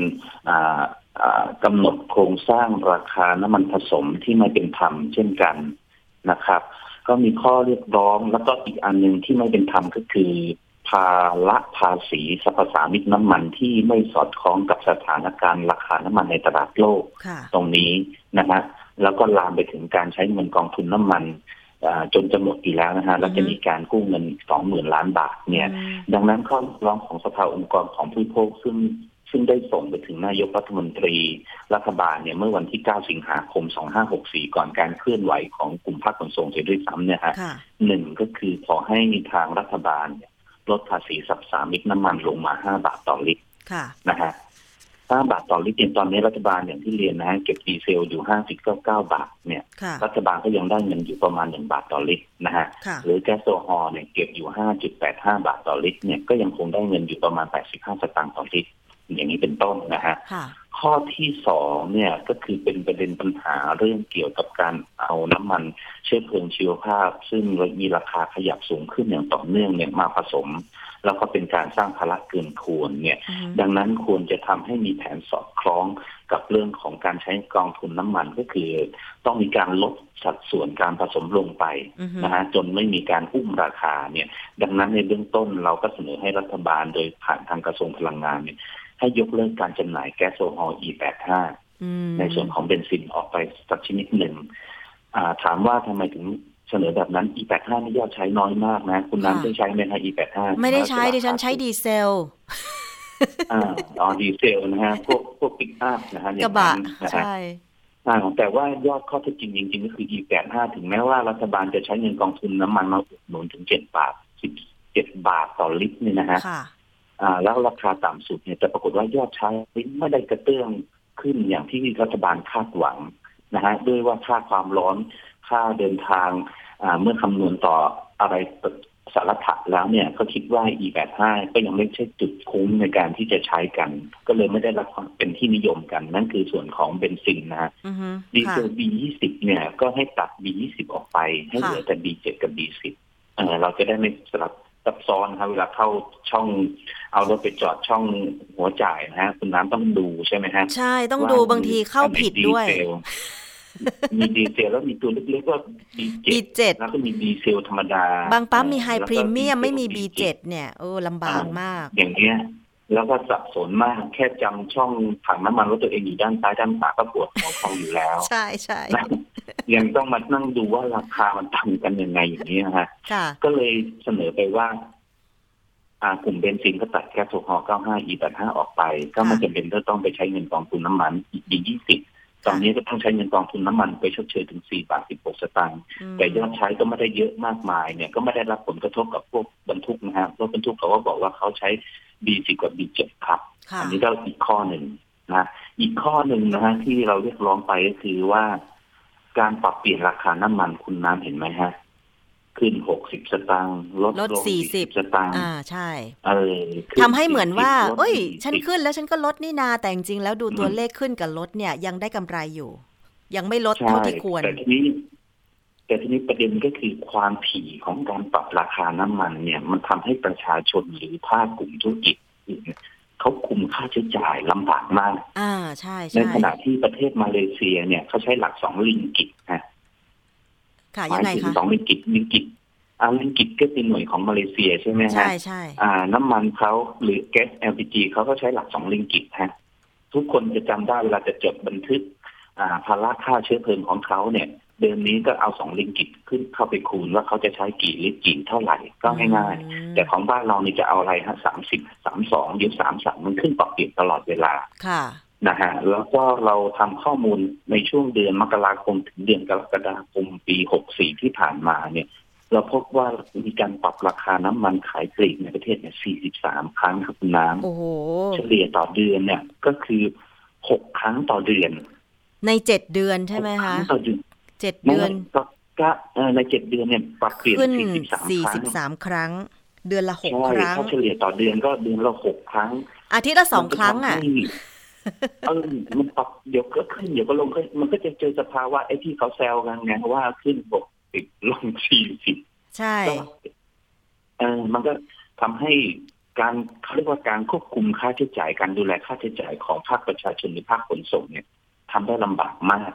กำหนดโครงสร้างราคาน้ำมันผสมที่ไม่เป็นธรรมเช่นกันนะครับ ก็มีข้อเรียกร้องแล้วก็อีกอันหนึ่งที่ไม่เป็นธรรมก็คือ ภาละภาษีสรรพสามิตน้ำมันที่ไม่สอดคล้องกับสถานการณ์ราคาน้ำมันในตลาดโลก ตรงนี้นะฮะแล้วก็ลามไปถึงการใช้เงินกองทุนน้ำมันจนจะหมดอีกแล้วนะฮะแล้วจะมีการกู้เงินสองหมื่นล้านบาทเนี่ย ดังนั้นข้อร้องของสภาองค์กรของผู้โภคซึ่งซึ่งได้ส่งไปถึงนายกรัฐมนตรีรัฐบาลเนี่ยเมื่อวันที่ 9 สิงหาคม 2564 ก่อนการเคลื่อนไหวของกลุ่มภาคขนส่งเสียด้วยซ้ำเนี่ยฮะหนึ่งก็คือขอให้ทางรัฐบาลเนี่ย ลดภาษีสับสามิกน้ำมันลงมาห้าบาทต่อลิตรนะฮะห้าบาทต่อลิตรตอนนี้รัฐบาลอย่างที่เรียนนะฮะเก็บดีเซลอยู่ห้าสิบเก้าเก้าบาทเนี่ยรัฐบาลก็ยังได้เงินอยู่ประมาณหนึ่งบาทต่อลิตรนะฮะหรือแก๊สโซฮอล์เนี่ยเก็บอยู่ห้าจุดแปดห้าบาทต่อลิตรเนี่ยก็ยังคงได้เงินอยู่ประมาณแปดสิบห้าสตางค์ต่อลิตรอย่างนี้เป็นต้นนะฮะ ข้อที่สองเนี่ยก็คือเป็นประเด็นปัญหาเรื่องเกี่ยวกับการเอาน้ำมันเชื้อเพลิงชีวภาพ ซึ่งมีราคาขยับสูงขึ้นอย่างต่อเนื่องเนี่ยมาผสม แล้วก็เป็นการสร้างภาระเกินควรเนี่ย ดังนั้นควรจะทำให้มีแผนสอดคล้องกับเรื่องของการใช้กองทุนน้ำมันก็คือ ต้องมีการลดสัดส่วนการผสมลงไปนะฮะจนไม่มีการอุ้มราคาเนี่ย ดังนั้นในเบื้องต้นเราก็เสนอให้รัฐบาลโดยผ่านทางกระทรวงพลังงานเนี่ย ให้ยกเลิกการจำหน่ายแก๊สโซฮอล์ E85 ในส่วนของเบนซินออกไปสักชนิดหนึ่งถามว่าทำไมถึงเสนอแบบนั้น E85 นี่ยอดใช้น้อยมากนะ คุณน้ำได้ใช้ไหมคะ E85
ไม่ได้ใช้ดิฉันใช้ดีเซล
อ่าอ๋อดีเซลนะฮะ พวกพวกปิกอัพนะฮะ
กระบะใช่
แต่ว่ายอดข้อเท็จจริงจริง ๆ ก็คือ E85 ถึงแม้ว่ารัฐบาลจะใช้เงินกองทุนน้ำมันมาอุดหนุนถึงเจ็ดบาทสิบเจ็ดบาทต่อลิตรนี่นะฮะ แล้วราคาต่ำสุดเนี่ยจะปรากฏว่ายอดใช้ไม่ได้กระเตื้องขึ้นอย่างที่รัฐบาลคาดหวังนะฮะด้วยว่าค่าความร้อนค่าเดินทางเมื่อคำนวณต่ออะไรสารถัแล้วเนี่ยก็คิดว่า E85 ก็ยังไม่ใช่จุดคุ้มในการที่จะใช้กัน ก็เลยไม่ได้รับความเป็นที่นิยมกัน นั่นคือส่วนของเบนซินนะฮะดีเซล B20 เนี่ยก็ให้ตัด B20 ออกไป ให้เหลือแต่ B7 กับ B10 เราจะได้ไม่สลับ ซับซ้อนครับเวลาเข้าช่องเอารถไปจอดช่องหัวจ่ายนะฮะคุณน้ำต้องดูใช่ไหมฮะ
ใช่ต้องดูบางทีเข้าผิดด้วย
มีดีเซลแล้วมีตัวเล็กๆก็บีเจ็ดแล้วก็มีดีเซลธรรมดา
บางปั๊มมี Hi Premiumไม่มีบีเจ็ดเนี่ยโอ้ลำบากมาก
อย่างเงี้ย แล้วก็สับสนมากแค่จำช่องถังน้ำมันรถตัวเองอยู่ด้านซ้ายด้านขวาก็ปวดหัวคองอยู่แล้ว
ใช่ใช่
ยังต้องมานั่งดูว่าราคามันต่างกันยังไงอย่างนี้นะฮะก็เลยเสนอไปว่า อ่ากลุ่มเบนซินก็ตัดแก๊สโซฮอล์95 E85 ออกไป ก็ไม่จำเป็นต้องไปใช้เงินกองทุนน้ำมันอีก20 ตอนนี้ก็ต้องใช้เงินกองทุนน้ำมันไปชดเชยถึง4บาท16สตางค์แต่ยอดใช้ก็ไม่ได้เยอะมากมายเนี่ยก็ไม่ได้รับผลกระทบกับพวกบรรทุกนะฮะรถบรรทุกเขาก็บอกว่าเขาใช้ B10 กับ B7 ครับ อันนี้ก็อีกข้อหนึ่งนะอีกข้อหนึ่งนะฮะที่เราเรียกร้องไปก็คือว่า การปรับเปลี่ยนราคาน้ำมันคุณน้ำเห็นไหมฮะ ขึ้นหกสิบสตางค์ลดลงสี่สิบสตางค์
อ่าใช่
เออ
ทำให้เหมือนว่า เอ้ย ฉันขึ้นแล้วฉันก็ลดนี่นาแต่จริงๆแล้วดูตัวเลขขึ้นกับลดเนี่ยยังได้กำไรอยู่ ยังไม่ลดเท่าที่ควร
แต่ทีนี้ แต่ทีนี้ประเด็นก็คือความถี่ของการปรับราคาน้ำมันเนี่ย มันทำให้ประชาชนหรือภาคกลุ่มธุรกิจเขาคุมค่าใช้จ่ายลำบากมาก
อ่าใช่ใใน
ขณะที่ประเทศมาเลเซียเนี่ยเขาใช้หลักสองลิงกิตนะ
ค่ะยังไงคะ
สองลิงกิตลิงกิตอาลิงกิตก็เป็นหน่วยของมาเลเซียใช่ไหมฮะใช่
ใช่
อ่าน้ำมันเขาหรือแก๊ส LPG เขาก็ใช้หลักสองลิงกิตฮะทุกคนจะจำได้เวลาจะจดบันทึกอ่าภาระค่าเชื้อเพลิงของเขาเนี่ย เดิมนี้ก็เอาสองลิงกิตขึ้นเข้าไปคูณว่าเขาจะใช้กี่ลิตรกี่เท่าไหร่ก็ง่ายๆแต่ของบ้านเรานี่จะเอาอะไรฮะสามสิบสามสองเดี๋ยวสามสามมันขึ้นปรับเปลี่ยนตลอดเวลา
ค่ะ
นะฮะแล้วก็เราทำข้อมูลในช่วงเดือนมกราคมถึงเดือนกรกฎาคมปีหกสี่ที่ผ่านมาเนี่ย เราพบว่ามีการปรับราคาน้ำมันขายปลีกในประเทศเนี่ยสี่สิบสามครั้งครับคุณน้ำเฉลี่ยต่อเดือนเนี่ยก็คือหกครั้งต่อเดือน
ในเจ็ดเดือนใช่ไหมคะต่อเดือนเจ็ดเดือน
ก็ในเจ็ดเดือนเนี่ยปรับเปลี่ยน
สี่สิบสามครั้ง เดือนละหกครั้ง
เฉลี่ยต่อเดือนก็เดือนละหกครั้ง
อาทิตย์ละสองครั้งอะ
เออมันปรับเดี๋ยวก็ขึ้นเดี๋ยวก็ลงก็มันก็จะเจอสภาวะไอ้ที่เขาแซวกันไงว่าขึ้นหกสิบลงสี่สิบ
ใช่
เออมันก็ทำให้การเขาเรียกว่าการควบคุมค่าใช้จ่ายการดูแลค่าใช้จ่ายของภาคประชาชนหรือภาคขนส่งเนี่ยทำได้ลำบากมาก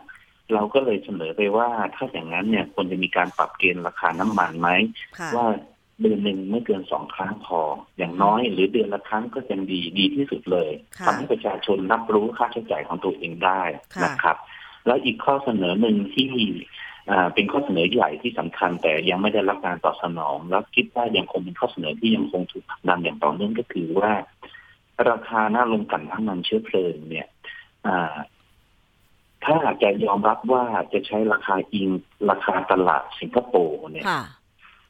เราก็เลยเสนอไปว่าถ้าอย่างนั้นเนี่ยควรจะมีการปรับเกณฑ์ราคาน้ำมันไหมว่า เดือนหนึ่งไม่เกินสองครั้งพอ อย่างน้อยหรือเดือนละครั้งก็ยังดีดีที่สุดเลยทำให้ประชาชนรับรู้ค่าใช้จ่ายของตัวเองได้นะครับ แล้วอีกข้อเสนอหนึ่งที่เป็นข้อเสนอใหญ่ที่สำคัญ แต่ยังไม่ได้รับการตอบสนอง แล้วคิดว่ายังคงเป็นข้อเสนอที่ยังคงถูกผลักดันอย่างต่อเนื่องก็คือว่า ราคาหน้าลงกันน้ำมันเชื้อเพลิงเนี่ยถ้าจะยอมรับว่าจะใช้ราคาอิงราคาตลาดสิงคโปร์เนี่ย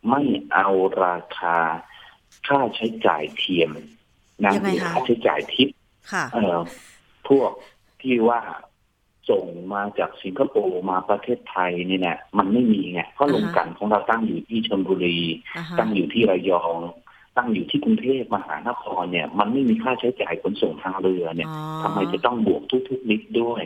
ไม่เอาราคาค่าใช้จ่ายเทียมนะหรือค่าใช้จ่ายทิปเอ่อพวกที่ว่าส่งมาจากสิงคโปร์มาประเทศไทยนี่เนี่ยมันไม่มีไงเพราะลงกันของเราตั้งอยู่ที่ชลบุรี ตั้งอยู่ที่ระยอง ตั้งอยู่ที่กรุงเทพมหานครเนี่ย มันไม่มีค่าใช้จ่ายขนส่งทางเรือเนี่ยทำไมจะต้องบวกทุกๆนิดด้วย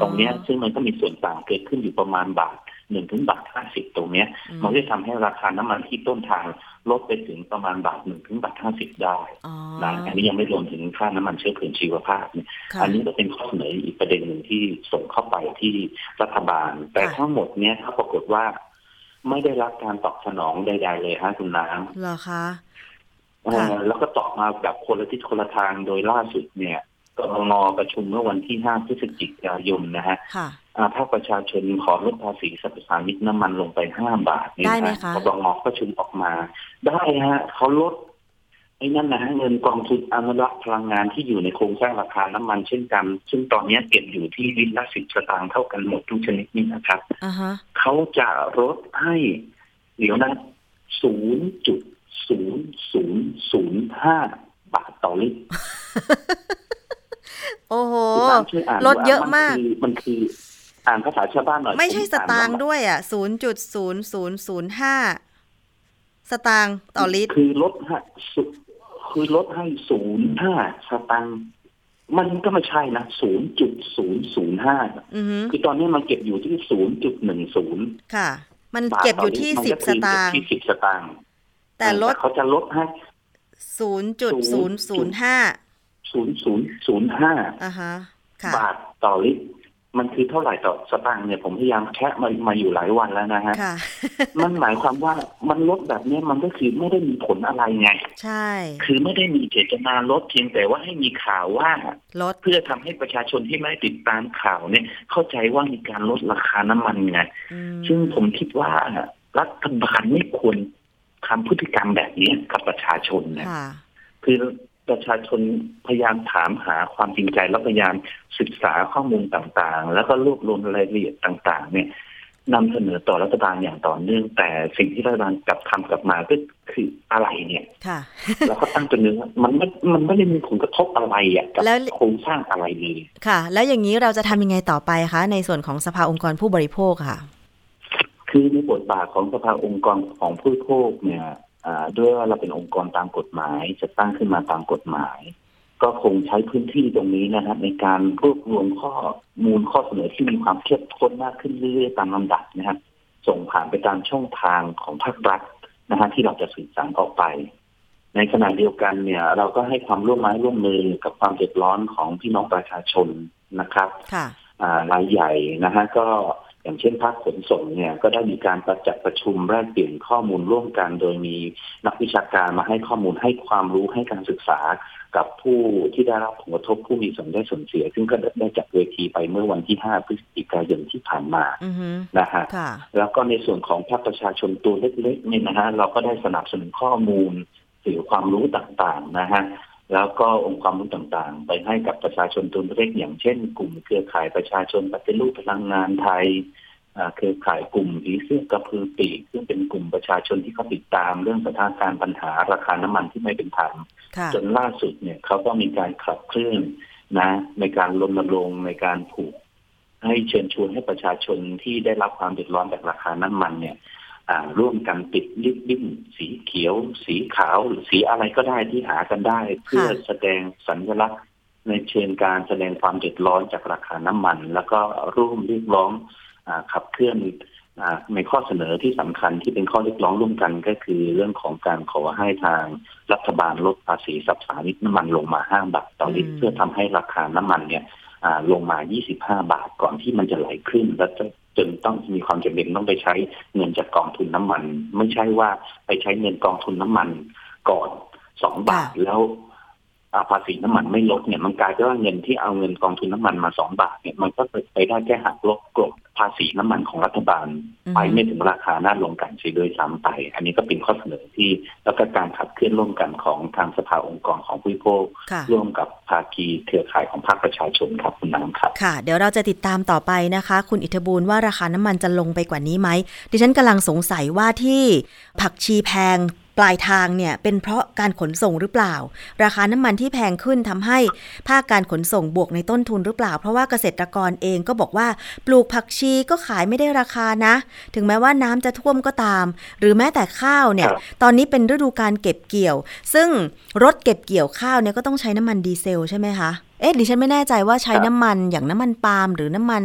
ตรงเนี้ยซึ่งมันก็มีส่วนต่างเกิดขึ้นอยู่ประมาณบาท หนึ่งถึงบาทห้าสิบตรงเนี้ย มันจะทำให้ราคาน้ำมันที่ต้นทางลดไปถึงประมาณบาทหนึ่งถึงบาทห้าสิบได้นะอันนี้ยังไม่รวมถึงค่าน้ำมันเชื้อเพลิงชีวภาพเนี่ยอันนี้ก็เป็นข้อเสนออีกประเด็นหนึ่งที่ส่งเข้าไปที่รัฐบาล แต่ทั้งหมดเนี้ยถ้าปรากฏว่า ไม่ได้รับการตอบสนองใดๆเลยฮะคุณน้ำ
เหรอคะ
แล้วก็ตอบมาแบบคนละทิศคนละทางโดยล่าสุดเนี่ย กรงประชุมเมื่อวันที่ 5 พฤศจิกายนนะฮะภาคประชาชนขอลดภาษีสรรพสามิตน้ำมันลงไป 5 บาทนี่
นะก
รงประชุมออกมา ได้ฮะเขาลดไอ้นั่นนะฮะเงินกองทุนอนุรักษ์พลังงานที่อยู่ในโครงสร้างราคาน้ำมันเช่นกัน ซึ่งตอนนี้เก็บอยู่ที่ลิตรละสิบสตางค์เท่ากันหมดทุกชนิดนี้นะครับเขาจะลดให้เดี๋ยวนะศูนย์จุดศูนย์ศูนย์ศูนย์ห้าบาทต่อลิตร
โอ้โหลดเยอะมาก
มันคืออ่านภาษาชาวบ้านหน่อย
ไม่ใช่สตางค์ด้วยอะศูนย์จุดศูนย์ศูนย์ศูนย์ห้าสตางค์ต่อลิตร
คือลดให้คือลดให้ศูนย์ห้าสตางค์มันก็ไม่ใช่นะศูนย์จุดศูนย์ศูนย์ห้าคือตอนนี้มันเก็บอยู่ที่ศูนย์จุดหนึ่งศูนย์
ค่ะ มันเก็บอยู่ที่สิบสตางค์
ที่สิบสตางค์
แต่ลด
เขาจะลดให้
ศูนย์จุดศูนย์ศูนย์ห้า
ศูนย์ศูนย์ศูนย์ห้าบาทต่อลิตรมันคือเท่าไหร่ต่อสตางค์เนี่ยผมพยายามแคะมามาอยู่หลายวันแล้วนะฮะ มันหมายความว่ามันลดแบบนี้มันก็คือไม่ได้มีผลอะไรไง
ใช่
คือไม่ได้มีเจตนาลดเพียงแต่ว่าให้มีข่าวว่าลดเพื่อทำให้ประชาชนที่ไม่ติดตามข่าวเนี่ย เข้าใจว่ามีการลดราคาน้ำมันไง ซึ่งผมคิดว่ารัฐบาลไม่ควรทำพฤติกรรมแบบนี้กับประชาชนนะคือ ประชาชนพยายามถามหาความจริงใจแล้วพยายามศึกษาข้อมูลต่างๆ แล้วก็รวบรวมรายละเอียดต่าง ๆ เนี่ยนำเสนอต่อรัฐบาลอย่างต่อเนื่อง แต่สิ่งที่รัฐบาลกลับทำกลับมาก็คืออะไรเนี่ยแล้วก็ตั้งตัวนึงมันไม่มันไม่ได้มีผลกระทบอะไรอะกับโครงสร้างอะไรเลย
ค่ะ แล้วอย่างนี้เราจะทำยังไงต่อไปคะ ในส่วนของสภาองค์กรผู้บริโภคค่ะ
คือในบทบาทของสภาองค์กรของผู้โภคเนี่ย ด้วยว่าเราเป็นองค์กรตามกฎหมายจะตั้งขึ้นมาตามกฎหมาย ก็คงใช้พื้นที่ตรงนี้นะครับ ในการรวบรวมข้อมูลข้อเสนอที่มีความเข้มข้นมากขึ้นเรื่อยๆตามลำดับนะครับ ส่งผ่านไปตามช่องทางของภาครัฐนะฮะที่เราจะสื่อสารออกไป ในขณะเดียวกันเนี่ย เราก็ให้ความร่วมไม้ร่วมมือกับความเดือดร้อนของพี่น้องประชาชนนะครับ
ค่ะ
รายใหญ่นะฮะก็ อย่างเช่นภาคขนส่งเนี่ยก็ได้มีการประจัดประชุมแลกเปลี่ยนข้อมูลร่วมกัน โดยมีนักวิชาการมาให้ข้อมูลให้ความรู้ให้การศึกษากับผู้ที่ได้รับผลกระทบผู้มีส่วนได้ส่วนเสีย ซึ่งก็ได้จัดเวทีไปเมื่อวันที่ 5 พฤศจิกายนที่ผ่านมานะฮะแล้วก็ในส่วนของภาคประชาชนตัวเล็กๆเนี่ยนะฮะเราก็ได้สนับสนุนข้อมูลสื่อความรู้ต่างๆนะฮะ แล้วก็องค์ความรู้ต่างๆ ไปให้กับประชาชนตัวเล็กอย่างเช่น กลุ่มเครือข่ายประชาชนปฏิรูปพลังงานไทยเครือข่ายกลุ่มผีเสื้อกระพือปีกซึ่งเป็นกลุ่มประชาชนที่เขาติดตามเรื่องสถานการณ์ปัญหาราคาน้ำมันที่ไม่เป็นธรรมจนล่าสุดเนี่ยเขาก็มีการขับเคลื่อนนะ ในการรณรงค์ในการผูก ให้เชิญชวนให้ประชาชนที่ได้รับความเดือดร้อนจากราคาน้ำมันเนี่ย ร่วมกันติดลิบบิ้นสีเขียว สีขาวหรือสีอะไรก็ได้ที่หากันได้ เพื่อแสดงสัญลักษณ์ในเชิงการแสดงความเดือดร้อนจากราคาน้ำมัน แล้วก็ร่วมเรียกร้องขับเคลื่อนในข้อเสนอที่สำคัญที่เป็นข้อเรียกร้องร่วมกันก็คือเรื่องของการขอให้ทางรัฐบาลลดภาษีสับสานิน้ำมันลงมาห้าบาทต่อลิตรเพื่อทำให้ราคาน้ำมันเนี่ยลงมา 25 บาทก่อนที่มันจะไหลขึ้น แล้วจ นต้องมีความจำเป็นต้องไปใช้เงินจากกองทุนน้ำมัน ไม่ใช่ว่าไปใช้เงินกองทุนน้ำมันก่อนสองบาทแล้ว ภาษีน้ำมันไม่ลดเนี่ยมันกลายเป็นว่าเงินที่เอาเงินกองทุนน้ำมันมาสองบาทเนี่ยมันก็ไปได้แค่หักลบกลบภาษีน้ำมันของรัฐบาล ไปไม่ถึงราคาหน้าลงกันเสียโดยซ้ำไป อันนี้ก็เป็นข้อเสนอที่แล้วก็การขับเคลื่อนร่วมกันของทางสภาองค์กรของผู้โภคร่วมกับภาคีเครือข่ายของภาคประชาชนครับคุณน้ำครับ
ค่ะ เดี๋ยวเราจะติดตามต่อไปนะคะ คุณอิทธบูลว่าราคาน้ำมันจะลงไปกว่านี้ไหมดิฉันกำลังสงสัยว่าที่ผักชีแพง ปลายทางเนี่ยเป็นเพราะการขนส่งหรือเปล่า ราคาน้ำมันที่แพงขึ้นทำให้ภาคการขนส่งบวกในต้นทุนหรือเปล่า เพราะว่าเกษตรกรเองก็บอกว่าปลูกผักชีก็ขายไม่ได้ราคานะ ถึงแม้ว่าน้ำจะท่วมก็ตาม หรือแม้แต่ข้าวเนี่ยตอนนี้เป็นฤดูการเก็บเกี่ยว ซึ่งรถเก็บเกี่ยวข้าวเนี่ยก็ต้องใช้น้ำมันดีเซลใช่ไหมคะเอ๊ะดิฉันไม่แน่ใจว่าใช้น้ำมันอย่างน้ำมันปาล์มหรือน้ำมัน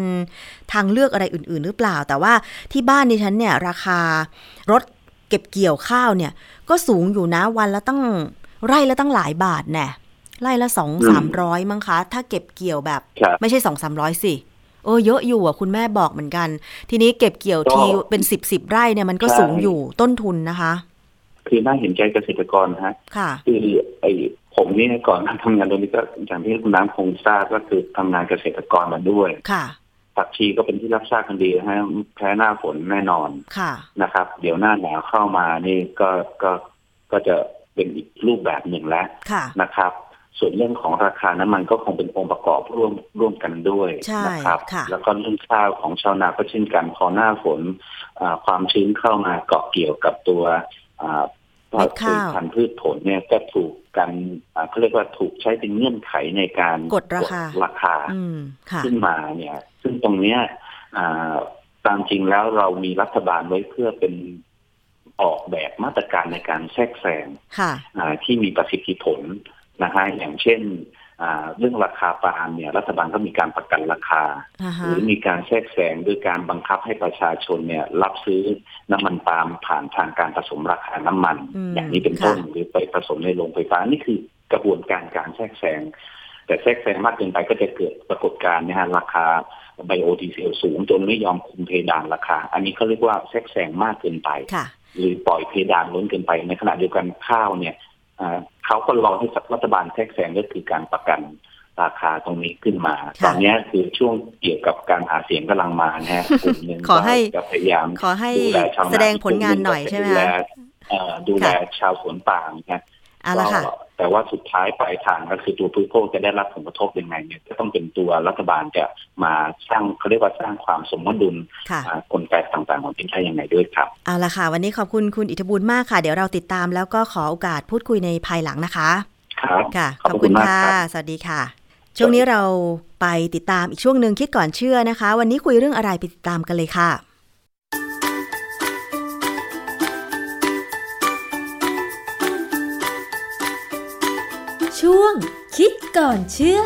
ทางเลือกอะไรอื่น ๆ หรือเปล่า แต่ว่าที่บ้านดิฉันเนี่ยราคารถ เก็บเกี่ยวข้าวเนี่ย ก็สูงอยู่นะวันละตั้งไร่ละตั้งหลายบาทแน่ไร่ละสองสามร้อยมั้งคะ ถ้าเก็บเกี่ยวแบบ ไม่ใช่สองสามร้อยสิเออเยอะอยู่อะคุณแม่บอกเหมือนกัน ทีนี้เก็บเกี่ยวทีเป็นสิบสิบไร่เนี่ยมันก็สูงอยู่ต้นทุนนะคะ
คือน่าเห็นใจเกษตรกรฮะ
ค่ะ
คือไอ้ผมนี่ก่อนทำงานตรงนี้ก็อย่างที่คุณน้ำคงทราบก็คือทำงานเกษตรกรมาด้วย
ค่ะ
ผักชีก็เป็นที่รับทราบกันดีนะฮะแพ้หน้าฝนแน่นอน
ค่ะ
นะครับ เดี๋ยวหน้าหนาวเข้ามานี่ก็ก็ก็จะเป็นอีกรูปแบบหนึ่งแล้วนะครับ ส่วนเรื่องของราคาน้ำมันก็คงเป็นองค์ประกอบร่วมร่วมกันด้วยนะครับ แล้วก็เรื่องข้าวของชาวนาก็เช่นกันพอหน้าฝนความชื้นเข้ามาเกาะเกี่ยวกับตัว
พืช
พันธุ์พืชผลเนี่ยก็ถูกกันเขาเรียกว่าถูกใช้เป็นเงื่อนไขในการ
กดราคา
ราคาขึ้นมาเนี่ย ซึ่งตรงเนี้ยตามจริงแล้วเรามีรัฐบาลไว้เพื่อเป็นออกแบบมาตรการในการแทรกแซงที่มีประสิทธิผลนะฮะอย่างเช่น เรื่องราคาปาล์มเนี่ยรัฐบาลก็มีการประกันราคา หรือมีการแทรกแซงด้วยการบังคับให้ประชาชนเนี่ย รับซื้อน้ำมันปาล์มผ่านทางการผสมราคาน้ำมัน อย่างนี้เป็นต้นหรือไปผสมในโรงไฟฟ้านี่คือกระบวนการการแทรกแซงแต่แทรกแซงมากเกินไปก็จะเกิดปรากฏการณ์นะฮะราคาไบโอดีเซลสูงจนไม่ยอมคุมเพดานราคา อันนี้เขาเรียกว่าแทรกแซงมากเกินไปหรือปล่อยเพดานล้นเกินไปในขณะเดียวกันข้าวเนี่ย เขาก็รอให้รัฐบาลแทรกแซงก็คือการประกันราคาตรงนี้ขึ้นมา ตอนนี้คือช่วงเกี่ยวกับการหาเสียงกำลังมานะฮะกลุ่มหนึ่งจะพยายาม
ขอให้แสดงผลงานหน่อยใช่ไหม
ดูแลชาวสวนป่านะ แต่ว่าสุดท้ายปลายทางก็คือตัวผู้โภคจะได้รับผลกระทบยังไงเนี่ยก็ต้องเป็นตัวรัฐบาลจะมาสร้างเขาเรียกว่าสร้างความสมดุลกลไกต่างๆของประเทศไทยยังไงด้วยครับ
เอาละค่ะ วันนี้ขอบคุณคุณอิทธิบุญมากค่ะ เดี๋ยวเราติดตามแล้วก็ขอโอกาสพูดคุยในภายหลังนะคะ
ครับ
ค่ะ ขอบคุณค่ะ สวัสดีค่ะ ช่วงนี้เราไปติดตามอีกช่วงหนึ่งคิดก่อนเชื่อนะคะ วันนี้คุยเรื่องอะไรไปติดตามกันเลยค่ะ
ก่อนเชื่อ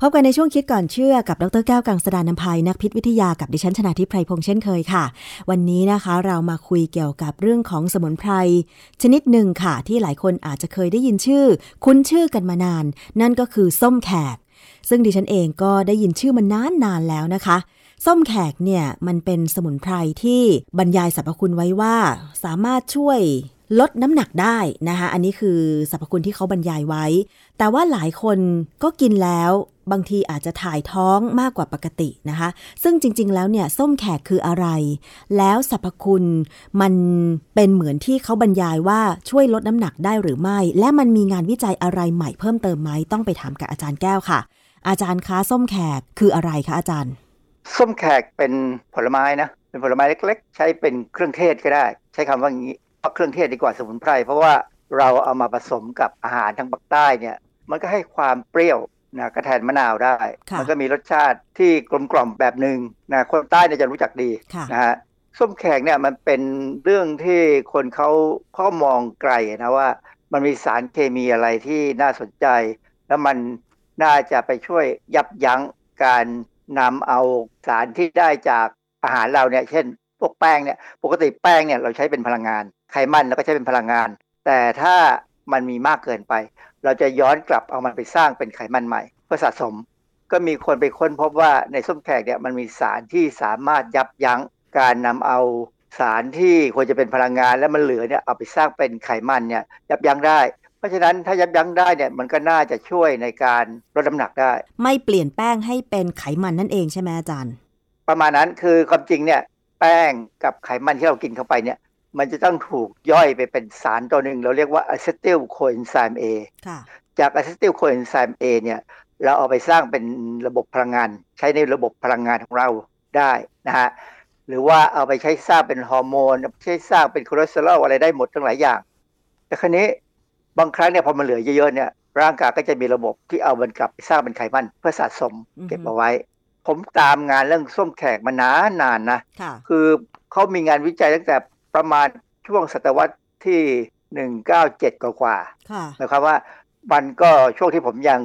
พบกันในช่วงคิดก่อนเชื่อกับดรแก้วกังสดานนภัยนักพิษวิทยากับดิฉันชนาทิพไพรพงษ์เช่นเคยค่ะ วันนี้นะคะเรามาคุยเกี่ยวกับเรื่องของสมุนไพรชนิดหนึ่งค่ะ ที่หลายคนอาจจะเคยได้ยินชื่อ คุ้นชื่อกันมานาน นั่นก็คือส้มแขก ซึ่งดิฉันเองก็ได้ยินชื่อมันนานนานแล้วนะคะ ส้มแขกเนี่ยมันเป็นสมุนไพรที่บรรยายสรรพคุณไว้ว่า สามารถช่วยลดน้ำหนักได้นะคะอันนี้คือสรรพคุณที่เขาบรรยายไว้ แต่ว่าหลายคนก็กินแล้วบางทีอาจจะถ่ายท้องมากกว่าปกตินะคะ ซึ่งจริง ๆ แล้วเนี่ยส้มแขกคืออะไร แล้วสรรพคุณมันเป็นเหมือนที่เขาบรรยายว่าช่วยลดน้ำหนักได้หรือไม่ และมันมีงานวิจัยอะไรใหม่เพิ่มเติมไหมต้องไปถามกับอาจารย์แก้วค่ะ อาจารย์คะส้มแขกคืออะไรคะอาจารย์
ส้มแขกเป็นผลไม้นะ เป็นผลไม้เล็ก ๆ ใช้เป็นเครื่องเทศก็ได้ ใช้คำว่างี้เครื่องเทศดีกว่าสมุนไพร เพราะว่าเราเอามาผสมกับอาหารทางภาคใต้เนี่ย มันก็ให้ความเปรี้ยวนะก็แทนมะนาวได้ มันก็มีรสชาติที่กลมกล่อมแบบหนึ่งนะคนใต้เนี่ยจะรู้จักดีนะฮะส้มแขกเนี่ยมันเป็นเรื่องที่คนเขาเขามองไกลนะว่า มันมีสารเคมีอะไรที่น่าสนใจ แล้วมันน่าจะไปช่วยยับยั้งการ นำเอาสารที่ได้จากอาหารเราเนี่ย เช่น พวกแป้งเนี่ย ปกติแป้งเนี่ยเราใช้เป็นพลังงาน ไขมันแล้วก็ใช้เป็นพลังงาน แต่ถ้ามันมีมากเกินไป เราจะย้อนกลับเอามันไปสร้างเป็นไขมันใหม่เพื่อสะสม ก็มีคนไปค้นพบว่าในส้มแขกเนี่ยมันมีสารที่สามารถยับยั้งการนำเอาสารที่ควรจะเป็นพลังงาน แล้วมันเหลือเนี่ยเอาไปสร้างเป็นไขมันเนี่ยยับยั้งได้ เพราะฉะนั้นถ้ายับยั้งได้เนี่ยมันก็น่าจะช่วยในการลดน้ำหนักได้
ไม่เปลี่ยนแป้งให้เป็นไขมันนั่นเองใช่ไหมอาจารย์
ประมาณนั้นคือความจริงเนี่ยแป้งกับไขมันที่เรากินเข้าไปเนี่ยมันจะต้องถูกย่อยไปเป็นสารตัวหนึ่ง เราเรียกว่าอะเซติลโคเอนไซม์ A จากอะเซติลโคเอนไซม์ A เนี่ยเราเอาไปสร้างเป็นระบบพลังงาน ใช้ในระบบพลังงานของเราได้นะฮะหรือว่าเอาไปใช้สร้างเป็นฮอร์โมนใช้สร้างเป็นคอเลสเตอรอลอะไรได้หมดทั้งหลายอย่าง แต่ครั้นี้ บางครั้งเนี่ยพอมันเหลือเยอะๆเนี่ยร่างกายก็จะมีระบบที่เอามันกลับไปสร้างเป็นไขมันเพื่อสะสมเก็บเอาไว้ ผมตามงานเรื่องส้มแขกมานานนานนะ คือเขามีงานวิจัยตั้งแต่ประมาณช่วงศตวรรษที่หนึ่งเก้าเจ็ดกว่าหมายความว่ามันก็ช่วงที่ผมยัง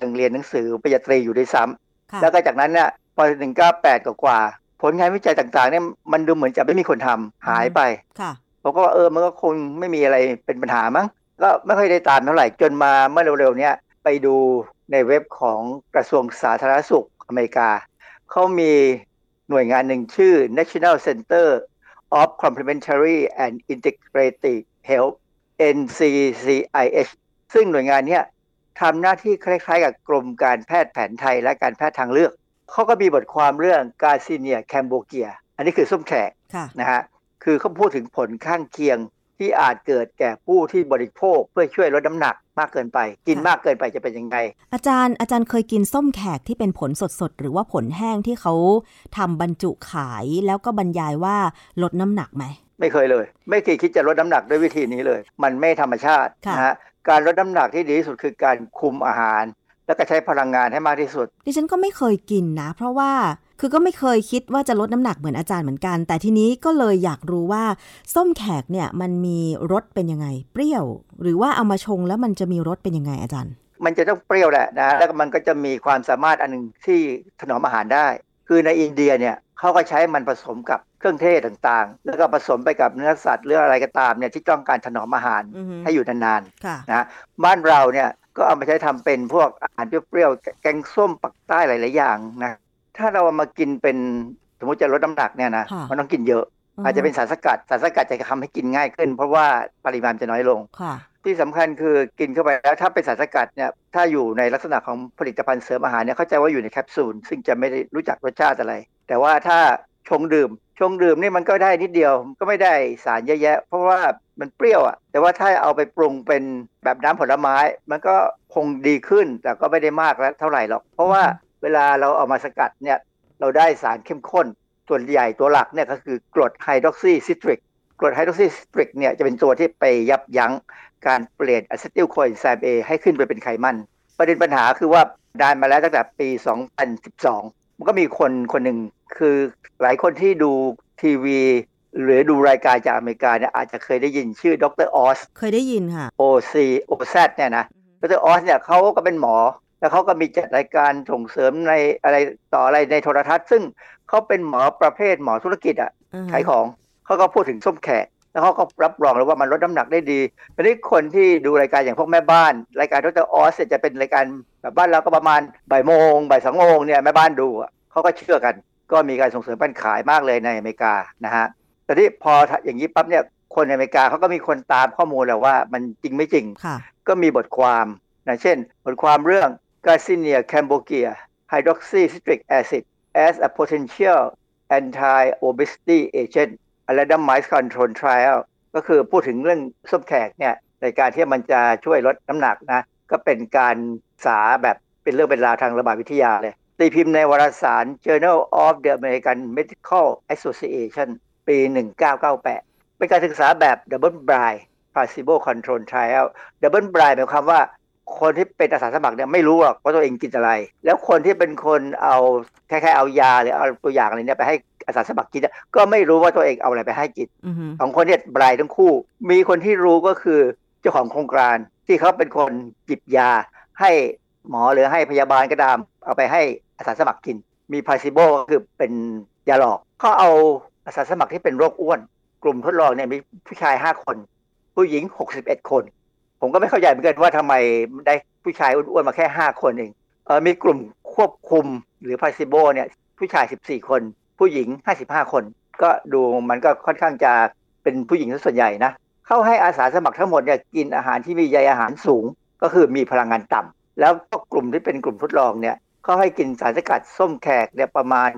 ยังเรียนหนังสือปริญญาตรีอยู่ด้วยซ้ำแล้วก็จากนั้นเนี่ยพอหนึ่งเก้าแปดกว่าผลงานวิจัยต่างๆเนี่ยมันดูเหมือนจะไม่มีคนทำหายไปผมก็ว่าเออมันก็คงไม่มีอะไรเป็นปัญหามั้ง ก็ไม่ค่อยได้ตามเท่าไหร่จนมาเมื่อเร็วๆเนี้ยไปดูในเว็บของกระทรวงสาธารณสุขอเมริกา เขามีหน่วยงานหนึ่งชื่อ National Center of Complementary and Integrative Health NCCIH ซึ่งหน่วยงานนี้ทำหน้าที่คล้ายๆ กับกรมการแพทย์แผนไทยและการแพทย์ทางเลือก เขาก็มีบทความเรื่องกาซิเนียแคมโบเกีย อันนี้คือส้มแขกนะฮะ คือเขาพูดถึงผลข้างเคียง ที่อาจเกิดแก่ผู้ที่บริโภคเพื่อช่วยลดน้ำหนักมากเกินไป กินมากเกินไปจะเป็นยังไง
อาจารย์อาจารย์เคยกินส้มแขกที่เป็นผลสดๆ หรือว่าผลแห้งที่เขาทำบรรจุขายแล้วก็บรรยายว่าลดน้ำหนักไหม
ไม่เคยเลย ไม่เคยคิดจะลดน้ำหนักด้วยวิธีนี้เลย มันไม่ธรรมชาตินะฮะการลดน้ำหนักที่ดีที่สุดคือการคุมอาหาร แล้วก็ใช้พลังงานให้มากที่สุด
ดิฉันก็ไม่เคยกินนะ เพราะว่า คือก็ไม่เคยคิดว่าจะลดน้ำหนักเหมือนอาจารย์เหมือนกัน แต่ทีนี้ก็เลยอยากรู้ว่าส้มแขกเนี่ยมันมีรสเป็นยังไง เปรี้ยว หรือว่าเอามาชงแล้วมันจะมีรสเป็นยังไงอาจารย์
มันจะต้องเปรี้ยวแหละนะแล้วมันก็จะมีความสามารถอันนึงที่ถนอมอาหารได้ คือในอินเดียเนี่ยเขาก็ใช้มันผสมกับเครื่องเทศต่างๆ แล้วก็ผสมไปกับเนื้อสัตว์หรืออะไรก็ตามเนี่ยที่ต้องการถนอมอาหารให้อยู่นานๆนะบ้านเราเนี่ยก็เอามาใช้ทำเป็นพวกอาหารเปรี้ยวๆ แกงส้มปักใต้หลายๆอย่างนะ ถ้าเราเอามากินเป็นสมมติจะลดน้ำหนักเนี่ยนะมันต้องกินเยอะ อาจจะเป็นสารสกัดสารสกัดจะทำให้กินง่ายขึ้น เพราะว่าปริมาณจะน้อยลงที่สำคัญคือกินเข้าไปแล้วถ้าเป็นสารสกัดเนี่ยถ้าอยู่ในลักษณะของผลิตภัณฑ์เสริมอาหารเนี่ยเข้าใจว่าอยู่ในแคปซูลซึ่งจะไม่ได้รู้จักรสชาติอะไร แต่ว่าถ้าชงดื่ม ชงดื่มนี่มันก็ได้นิดเดียวก็ไม่ได้สารเยอะแยะ เพราะว่ามันเปรี้ยวอะแต่ว่าถ้าเอาไปปรุงเป็นแบบน้ำผลไม้ มันก็คงดีขึ้นแต่ก็ไม่ได้มากแล้วเท่าไหร่หรอก เพราะว่า เวลาเราเอามาสกัดเนี่ยเราได้สารเข้มข้น ส่วนใหญ่ตัวหลักเนี่ยก็คือกรดไฮดรอกซีซิตริกกรดไฮดรอกซีซิตริกเนี่ยจะเป็นตัวที่ไปยับยั้งการเปลี่ยนอะเซติลโคเอนไซม์เอให้ขึ้นไปเป็นไขมัน ประเด็นปัญหาคือว่าได้มาแล้วตั้งแต่ปี 2012 มันก็มีคนคนหนึ่งคือหลายคนที่ดูทีวีหรือดูรายการจากอเมริกาเนี่ยอาจจะเคยได้ยินชื่อดรออส
เคยได้ยินค่ะ
OC OZ เนี่ยนะดรออสเนี่ยเขาก็เป็นหมอ แล้วเขาก็มีจัดรายการส่งเสริมในอะไรต่ออะไรในโทรทัศน์ ซึ่งเขาเป็นหมอประเภทหมอธุรกิจอะขายของเขาก็พูดถึงส้มแขกแล้วเขาก็รับรองเลยว่ามันลดน้ำหนักได้ดีทีนี้คนที่ดูรายการอย่างพวกแม่บ้าน รายการดรออสจะเป็นรายการแบบบ้านเราก็ประมาณบ่ายโมงบ่ายสองโมงเนี่ยแม่บ้านดูเขาก็เชื่อกัน ก็มีการส่งเสริมการขายมากเลยในอเมริกานะฮะแต่ที่พออย่างนี้ปั๊บเนี่ยคนในอเมริกาเขาก็มีคนตามข้อมูลแล้วว่ามันจริงไม่จริง ก็มีบทความนะเช่น บทความเรื่อง Garcinia cambogia hydroxy citric acid as a potential anti-obesity agent อะไรดัมไมส์คอนโทรลทริอัลก็คือพูดถึงเรื่องส้มแขกเนี่ยในการที่มันจะช่วยลดน้ำหนักนะ ก็เป็นการสาแบบเป็นเรื่องเป็นราวทางระบาดวิทยาเลยตีพิมพ์ในวารสาร Journal of the American Medical Association ปี 1998 เป็นการศึกษาแบบ Double Blind Placebo Control Trial Double Blind หมายความว่า คนที่เป็นอาสาสมัครเนี่ยไม่รู้หรอกว่าตัวเองกินอะไร แล้วคนที่เป็นคนเอาแค่ๆเอายาหรือเอาตัวอย่างอะไรเนี่ยไปให้อาสาสมัครกินก็ไม่รู้ว่าตัวเองเอาอะไรไปให้กินของคนเนี่ยบรายทั้งคู่ มีคนที่รู้ก็คือเจ้าของโครงการที่เขาเป็นคนจิบยาให้หมอหรือให้พยาบาลก็ตาม เอาไปให้อาสาสมัครกิน มีพาซิโบก็คือเป็นยาหลอกเขาเอาอาสาสมัครที่เป็นโรคอ้วน กลุ่มทดลองเนี่ยมีผู้ชายห้าคน ผู้หญิงหกสิบเอ็ดคน ผมก็ไม่เข้าใจเหมือนกันว่าทำไมได้ผู้ชายอ้วนๆมาแค่ห้าคนเองเออมีกลุ่มควบคุมหรือพาซิโบเนี่ยผู้ชายสิบสี่คน ผู้หญิง55คน ก็ดูมันก็ค่อนข้างจะเป็นผู้หญิงส่วนใหญ่นะเข้าให้อาสาสมัครทั้งหมดเนี่ยกินอาหารที่มีใยอาหารสูง ก็คือมีพลังงานต่ำแล้วก็กลุ่มที่เป็นกลุ่มทดลองเนี่ยเขาให้กินสารสกัดส้มแขกเนี่ยประมาณ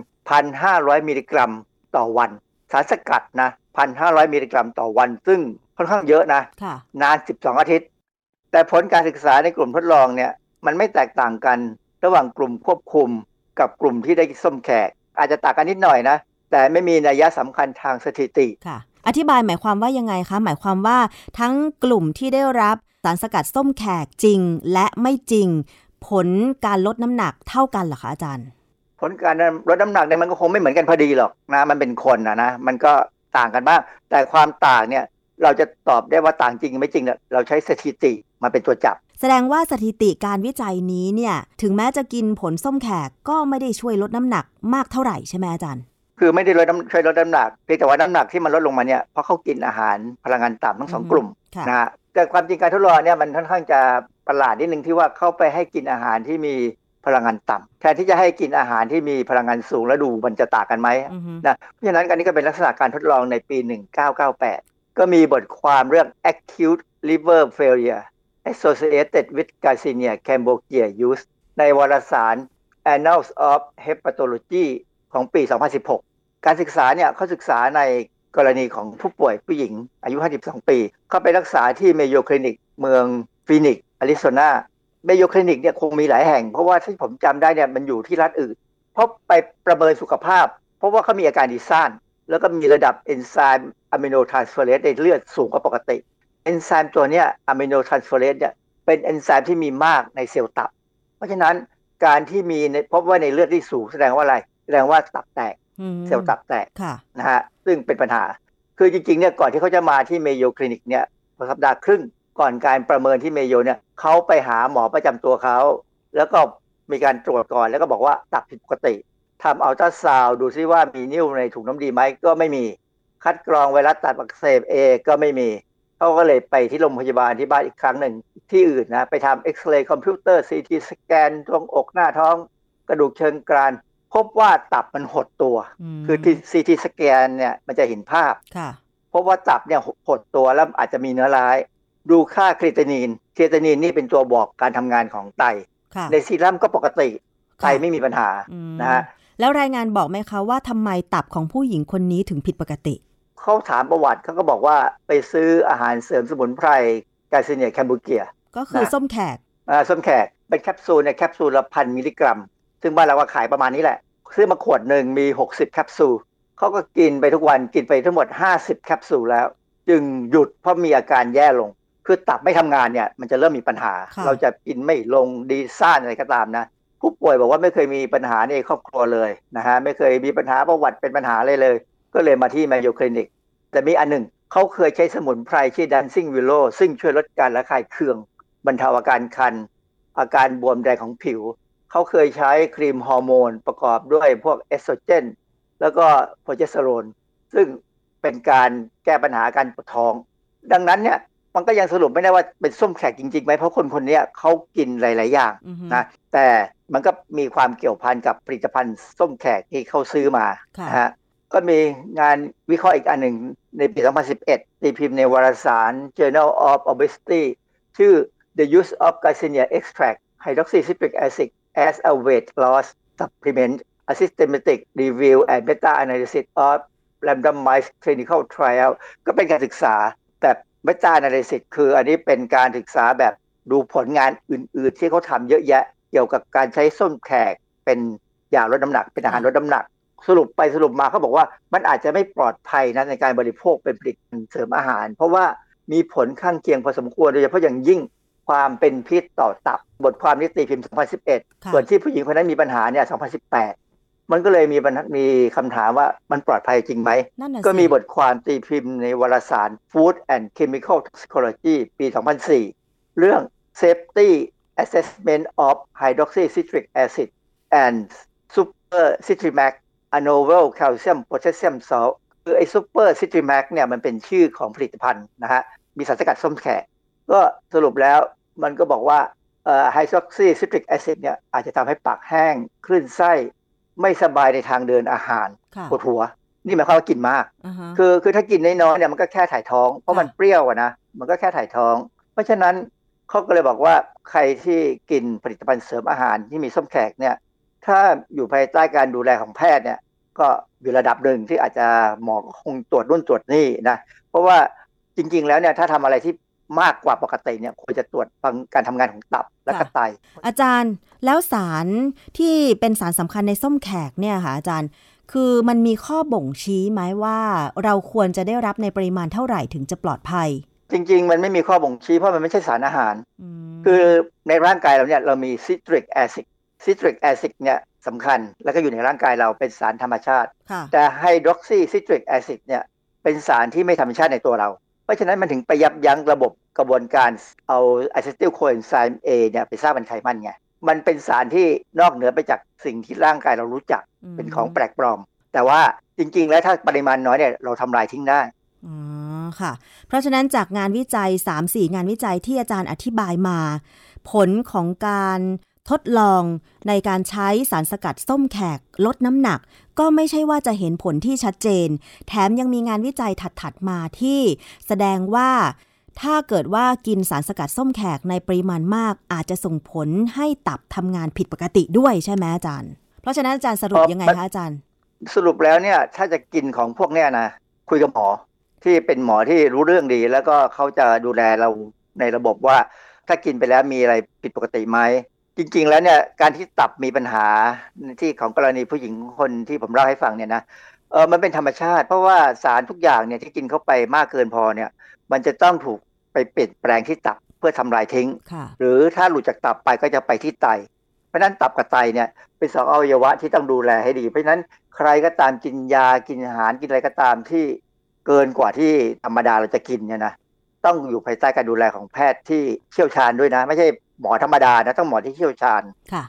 1,500 มิลลิกรัมต่อวัน สารสกัดนะ 1,500 มิลลิกรัมต่อวัน ซึ่งค่อนข้างเยอะนะ นาน 12 อาทิตย์ แต่ผลการศึกษาในกลุ่มทดลองเนี่ยมันไม่แตกต่างกันระหว่างกลุ่มควบคุมกับกลุ่มที่ได้ส้มแขก อาจจะต่างกันนิดหน่อยนะ แต่ไม่มีนัยสำคัญทางสถิติ
ค่ะ อธิบายหมายความว่ายังไงคะ หมายความว่าทั้งกลุ่มที่ได้รับสารสกัดส้มแขกจริงและไม่จริง ผลการลดน้ำหนักเท่ากันเหรอคะอาจารย์
ผลการลดน้ำหนักเนี่ยมันก็คงไม่เหมือนกันพอดีหรอกนะมันเป็นคนนะนะมันก็ต่างกันบ้าง แต่ความต่างเนี่ย เราจะตอบได้ว่าต่างจริงไม่จริงเนี่ยเราใช้สถิติมาเป็นตัวจับ
แสดงว่าสถิติการวิจัยนี้เนี่ยถึงแม้จะกินผลส้มแขกก็ไม่ได้ช่วยลดน้ำหนักมากเท่าไหร่ใช่ไหมอาจารย์
คือไม่ได้ลดน้ำช่วยลดน้ำหนักเพียงแต่ว่าน้ำหนักที่มันลดลงมาเนี่ยเพราะเขากินอาหารพลังงานต่ำทั้งสองกลุ่มนะฮะแต่ความจริงการทดลองเนี่ยมันค่อนข้างจะประหลาดนิดนึงที่ว่าเข้าไปให้กินอาหารที่มีพลังงานต่ำแทนที่จะให้กินอาหารที่มีพลังงานสูงแล้วดูมันจะต่างกันไหมนะเพราะฉะนั้นอันนี้ก็เป็นลักษณะการทดลองในปี 1998 ก็มีบทความเรื่อง acute liver failure associated with Garcinia cambogia use ในวารสาร Annals of Hepatology ของปี 2016 การศึกษาเนี่ยเขาศึกษาในกรณีของผู้ป่วยผู้หญิงอายุ 52 ปี เขาไปรักษาที่ Mayo Clinic เมืองฟีนิกซ์ แอริโซนา Mayo Clinic เนี่ยคงมีหลายแห่ง เพราะว่าที่ผมจำได้เนี่ยมันอยู่ที่รัฐอื่น เพราะไปประเมินสุขภาพ เพราะว่าเขามีอาการดีซ่าน แล้วก็มีระดับเอนไซม์อะมิโนทรานสเฟอเรสในเลือดสูงกว่าปกติ เอนไซม์ตัวนี้อะมิโนทรานสเฟอเรสเนี่ยเป็นเอนไซม์ที่มีมากในเซลล์ตับ เพราะฉะนั้นการที่มีพบว่าในเลือดที่สูงแสดงว่าอะไร แสดงว่าตับแตกเซลล์ตับแตกนะฮะซึ่งเป็นปัญหา คือจริงๆเนี่ยก่อนที่เขาจะมาที่ Mayo Clinic เนี่ยสัปดาห์ครึ่งก่อนการประเมินที่ Mayo เนี่ยเขาไปหาหมอประจำตัวเขาแล้วก็มีการตรวจก่อนแล้วก็บอกว่าตับผิดปกติ ทำอัลตราซาวด์ดูซิว่ามีนิ่วในถุงน้ำดีไหมก็ไม่มี คัดกรองไวรัสตับอักเสบเอก็ไม่มีเขาก็เลยไปที่โรงพยาบาลที่บ้านอีกครั้งหนึ่งที่อื่นนะไปทำเอ็กซเรย์คอมพิวเตอร์ซีทีสแกนตรงอกหน้าท้อง กระดูกเชิงกรานพบว่าตับมันหดตัว คือที่ซีทีสแกนเนี่ยมันจะเห็นภาพพบว่าตับเนี่ยหดตัวแล้วอาจจะมีเนื้อร้าย ดูค่าครีเอตินินครีเอตินินนี่เป็นตัวบอกการทำงานของไต ในซีรัมก็ปกติไตไม่มีปัญหานะฮะ
แล้วรายงานบอกไหมคะว่าทำไมตับของผู้หญิงคนนี้ถึงผิดปกติ
เขาถามประวัติเขาก็บอกว่าไปซื้ออาหารเสริมสมุนไพร Garcinia cambogia ก็
คือส้มแขก
อ่าส้มแขกเป็นแคปซูลเนี่ยแคปซูลละพันมิลลิกรัม ซึ่งบ้านเราก็ขายประมาณนี้แหละ ซื้อมาขวดหนึ่งมี 60 แคปซูลเขาก็กินไปทุกวันกินไปทั้งหมด 50 แคปซูลแล้ว จึงหยุดเพราะมีอาการแย่ลง คือตับไม่ทำงานเนี่ยมันจะเริ่มมีปัญหา เราจะกินไม่ลงดีซ่านอะไรก็ตามนะ ผู้ป่วยบอกว่าไม่เคยมีปัญหาในครอบครัวเลยนะฮะไม่เคยมีปัญหาประวัติเป็นปัญหาเลยเลย ก็เลยมาที่ Mayo Clinic แต่มีอันหนึ่งเขาเคยใช้สมุนไพรชื่อ Dancing Willow ซึ่งช่วยลดการระคายเคือง บรรเทาอาการคัน อาการบวมแดงของผิว เขาเคยใช้ครีมฮอร์โมนประกอบด้วยพวกเอสโตรเจนแล้วก็โปรเจสเตอโรนซึ่งเป็นการแก้ปัญหาการปวดท้อง ดังนั้นเนี่ย มันก็ยังสรุปไม่ได้ว่าเป็นส้มแขกจริงๆไหมเพราะคนคนนี้เขากินหลาย ๆ อย่างนะแต่มันก็มีความเกี่ยวพันกับผลิตภัณฑ์ส้มแขกที่เขาซื้อมาฮะก็มีงานวิเคราะห์อีกอันหนึ่งในปี 2011 ตีพิมพ์ในวารสาร Journal of Obesity ชื่อ The Use of Garcinia Extract Hydroxycitric Acid as a Weight Loss Supplement a Systematic Review and Meta-Analysis of Randomized Clinical Trial ก็เป็นการศึกษา แบบ Meta-Analysis คืออันนี้เป็นการศึกษาแบบดูผลงานอื่น ๆ ที่เขาทำเยอะแยะ เกี่ยวกับการใช้ส้มแขกเป็นยาลดน้ำหนัก เป็นอาหารลดน้ำหนัก สรุปไปสรุปมาเขาบอกว่ามันอาจจะไม่ปลอดภัยนะในการบริโภคเป็นผลิตภัณฑ์เสริมอาหาร เพราะว่ามีผลข้างเคียงพอสมควรโดยเฉพาะอย่างยิ่งความเป็นพิษต่อตับ บทความนี้ตีพิมพ์ 2011 ส่วนที่ผู้หญิงคนนั้นมีปัญหาเนี่ย 2018 มันก็เลยมีมีคำถามว่ามันปลอดภัยจริงไหม ก็มีบทความตีพิมพ์ในวารสาร Food and Chemical Toxicology ปี 2004 เรื่อง Safety Assessment of Hydroxycitric Acid and Super CitriMax a novel calcium potassium salt คือไอ้ Super CitriMax เนี่ยมันเป็นชื่อของผลิตภัณฑ์นะฮะ มีสารสกัดส้มแขก ก็สรุปแล้วมันก็บอกว่าไฮดรอกซีซิตริกแอซิดเนี่ยอาจจะทำให้ปากแห้ง คลื่นไส้ ไม่สบายในทางเดินอาหารปวดหัว นี่หมายความว่ากินมาก คือคือถ้ากินน้อยๆเนี่ยมันก็แค่ถ่ายท้อง เพราะมันเปรี้ยวอะนะมันก็แค่ถ่ายท้อง เพราะฉะนั้นเขาก็เลยบอกว่าใครที่กินผลิตภัณฑ์เสริมอาหารที่มีส้มแขกเนี่ย ถ้าอยู่ภายใต้การดูแลของแพทย์เนี่ย ก็อยู่ระดับหนึ่งที่อาจจะหมอคงตรวจรุ่นตรวจนี่นะเพราะว่าจริง ๆ แล้วเนี่ยถ้าทำอะไรที่ มากกว่าปกติเนี่ยควรจะตรวจฟังการทำงานของตับและก็ไต
อาจารย์แล้วสารที่เป็นสารสำคัญในส้มแขกเนี่ยค่ะอาจารย์ คือมันมีข้อบ่งชี้ไหมว่า เราควรจะได้รับในปริมาณเท่าไหร่ถึงจะปลอดภัย
จริง ๆ มันไม่มีข้อบ่งชี้เพราะมันไม่ใช่สารอาหาร คือในร่างกายเราเนี่ยเรามีซิตริกแอซิดซิตริกแอซิดเนี่ยสำคัญ แล้วก็อยู่ในร่างกายเราเป็นสารธรรมชาติ แต่ hydroxycitric acid เนี่ยเป็นสารที่ไม่ธรรมชาติในตัวเรา เพราะฉะนั้นมันถึงไปยับยั้งระบบกระบวนการเอาอะเซติลโคเอนไซม์เอเนี่ยไปสร้างเป็นไขมันไงมันเป็นสารที่นอกเหนือไปจากสิ่งที่ร่างกายเรารู้จักเป็นของแปลกปลอม แต่ว่าจริง ๆ แล้วถ้าปริมาณน้อยเนี่ยเราทำลายทิ้งได้
อ๋อค่ะ เพราะฉะนั้นจากงานวิจัย 3-4 งานวิจัยที่อาจารย์อธิบายมา ผลของการ ทดลองในการใช้สารสกัดส้มแขกลดน้ำหนัก ก็ไม่ใช่ว่าจะเห็นผลที่ชัดเจน แถมยังมีงานวิจัยถัด ๆ มาที่ แสดงว่าถ้าเกิดว่ากินสารสกัดส้มแขกในปริมาณมาก อาจจะส่งผลให้ตับทำงานผิดปกติด้วยใช่ไหมอาจารย์ เพราะฉะนั้นอาจารย์สรุปยังไงคะอาจารย์
สรุปแล้วเนี่ยถ้าจะกินของพวกเนี้ยนะคุยกับหมอที่เป็นหมอที่รู้เรื่องดี แล้วก็เขาจะดูแลเราในระบบว่า ถ้ากินไปแล้วมีอะไรผิดปกติไหม จริง ๆ แล้วเนี่ยการที่ตับมีปัญหาที่ของกรณีผู้หญิงคนที่ผมเล่าให้ฟังเนี่ยนะเออมันเป็นธรรมชาติ เพราะว่าสารทุกอย่างเนี่ยที่กินเข้าไปมากเกินพอเนี่ย มันจะต้องถูกไปเปลี่ยนแปลงที่ตับเพื่อทำลายทิ้ง หรือถ้าหลุดจากตับไปก็จะไปที่ไต เพราะนั้นตับกับไตเนี่ยเป็นสองอวัยวะที่ต้องดูแลให้ดี เพราะฉะนั้นใครก็ตามกินยากินอาหารกินอะไรก็ตามที่เกินกว่าที่ธรรมดาเราจะกินเนี่ยนะ ต้องอยู่ภายใต้การดูแลของแพทย์ที่เชี่ยวชาญด้วยนะ ไม่ใช่หมอธรรมดานะต้องหมอที่เชี่ยวชาญ
ค่ะ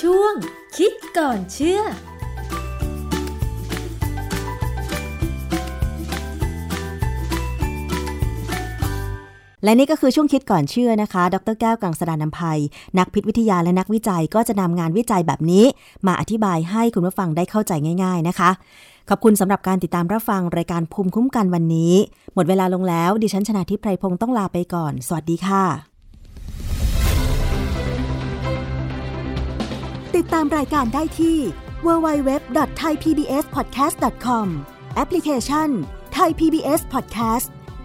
ช่วงคิดก่อนเชื่อ
และนี่ก็คือช่วงคิดก่อนเชื่อนะคะ ดรแก้วกังสดานนภัย นักพิษวิทยาและนักวิจัยก็จะนำงานวิจัยแบบนี้ มาอธิบายให้คุณผู้ฟังได้เข้าใจง่าย ๆนะคะ ขอบคุณสำหรับการติดตามรับฟังรายการภูมิคุ้มกันวันนี้ หมดเวลาลงแล้ว ดิฉันชนะทิพไพรพงศ์ต้องลาไปก่อน สวัสดีค่ะ
ติดตามรายการได้ที่ www.thaipbspodcast.com แอปพลิเคชัน Thai PBS Podcast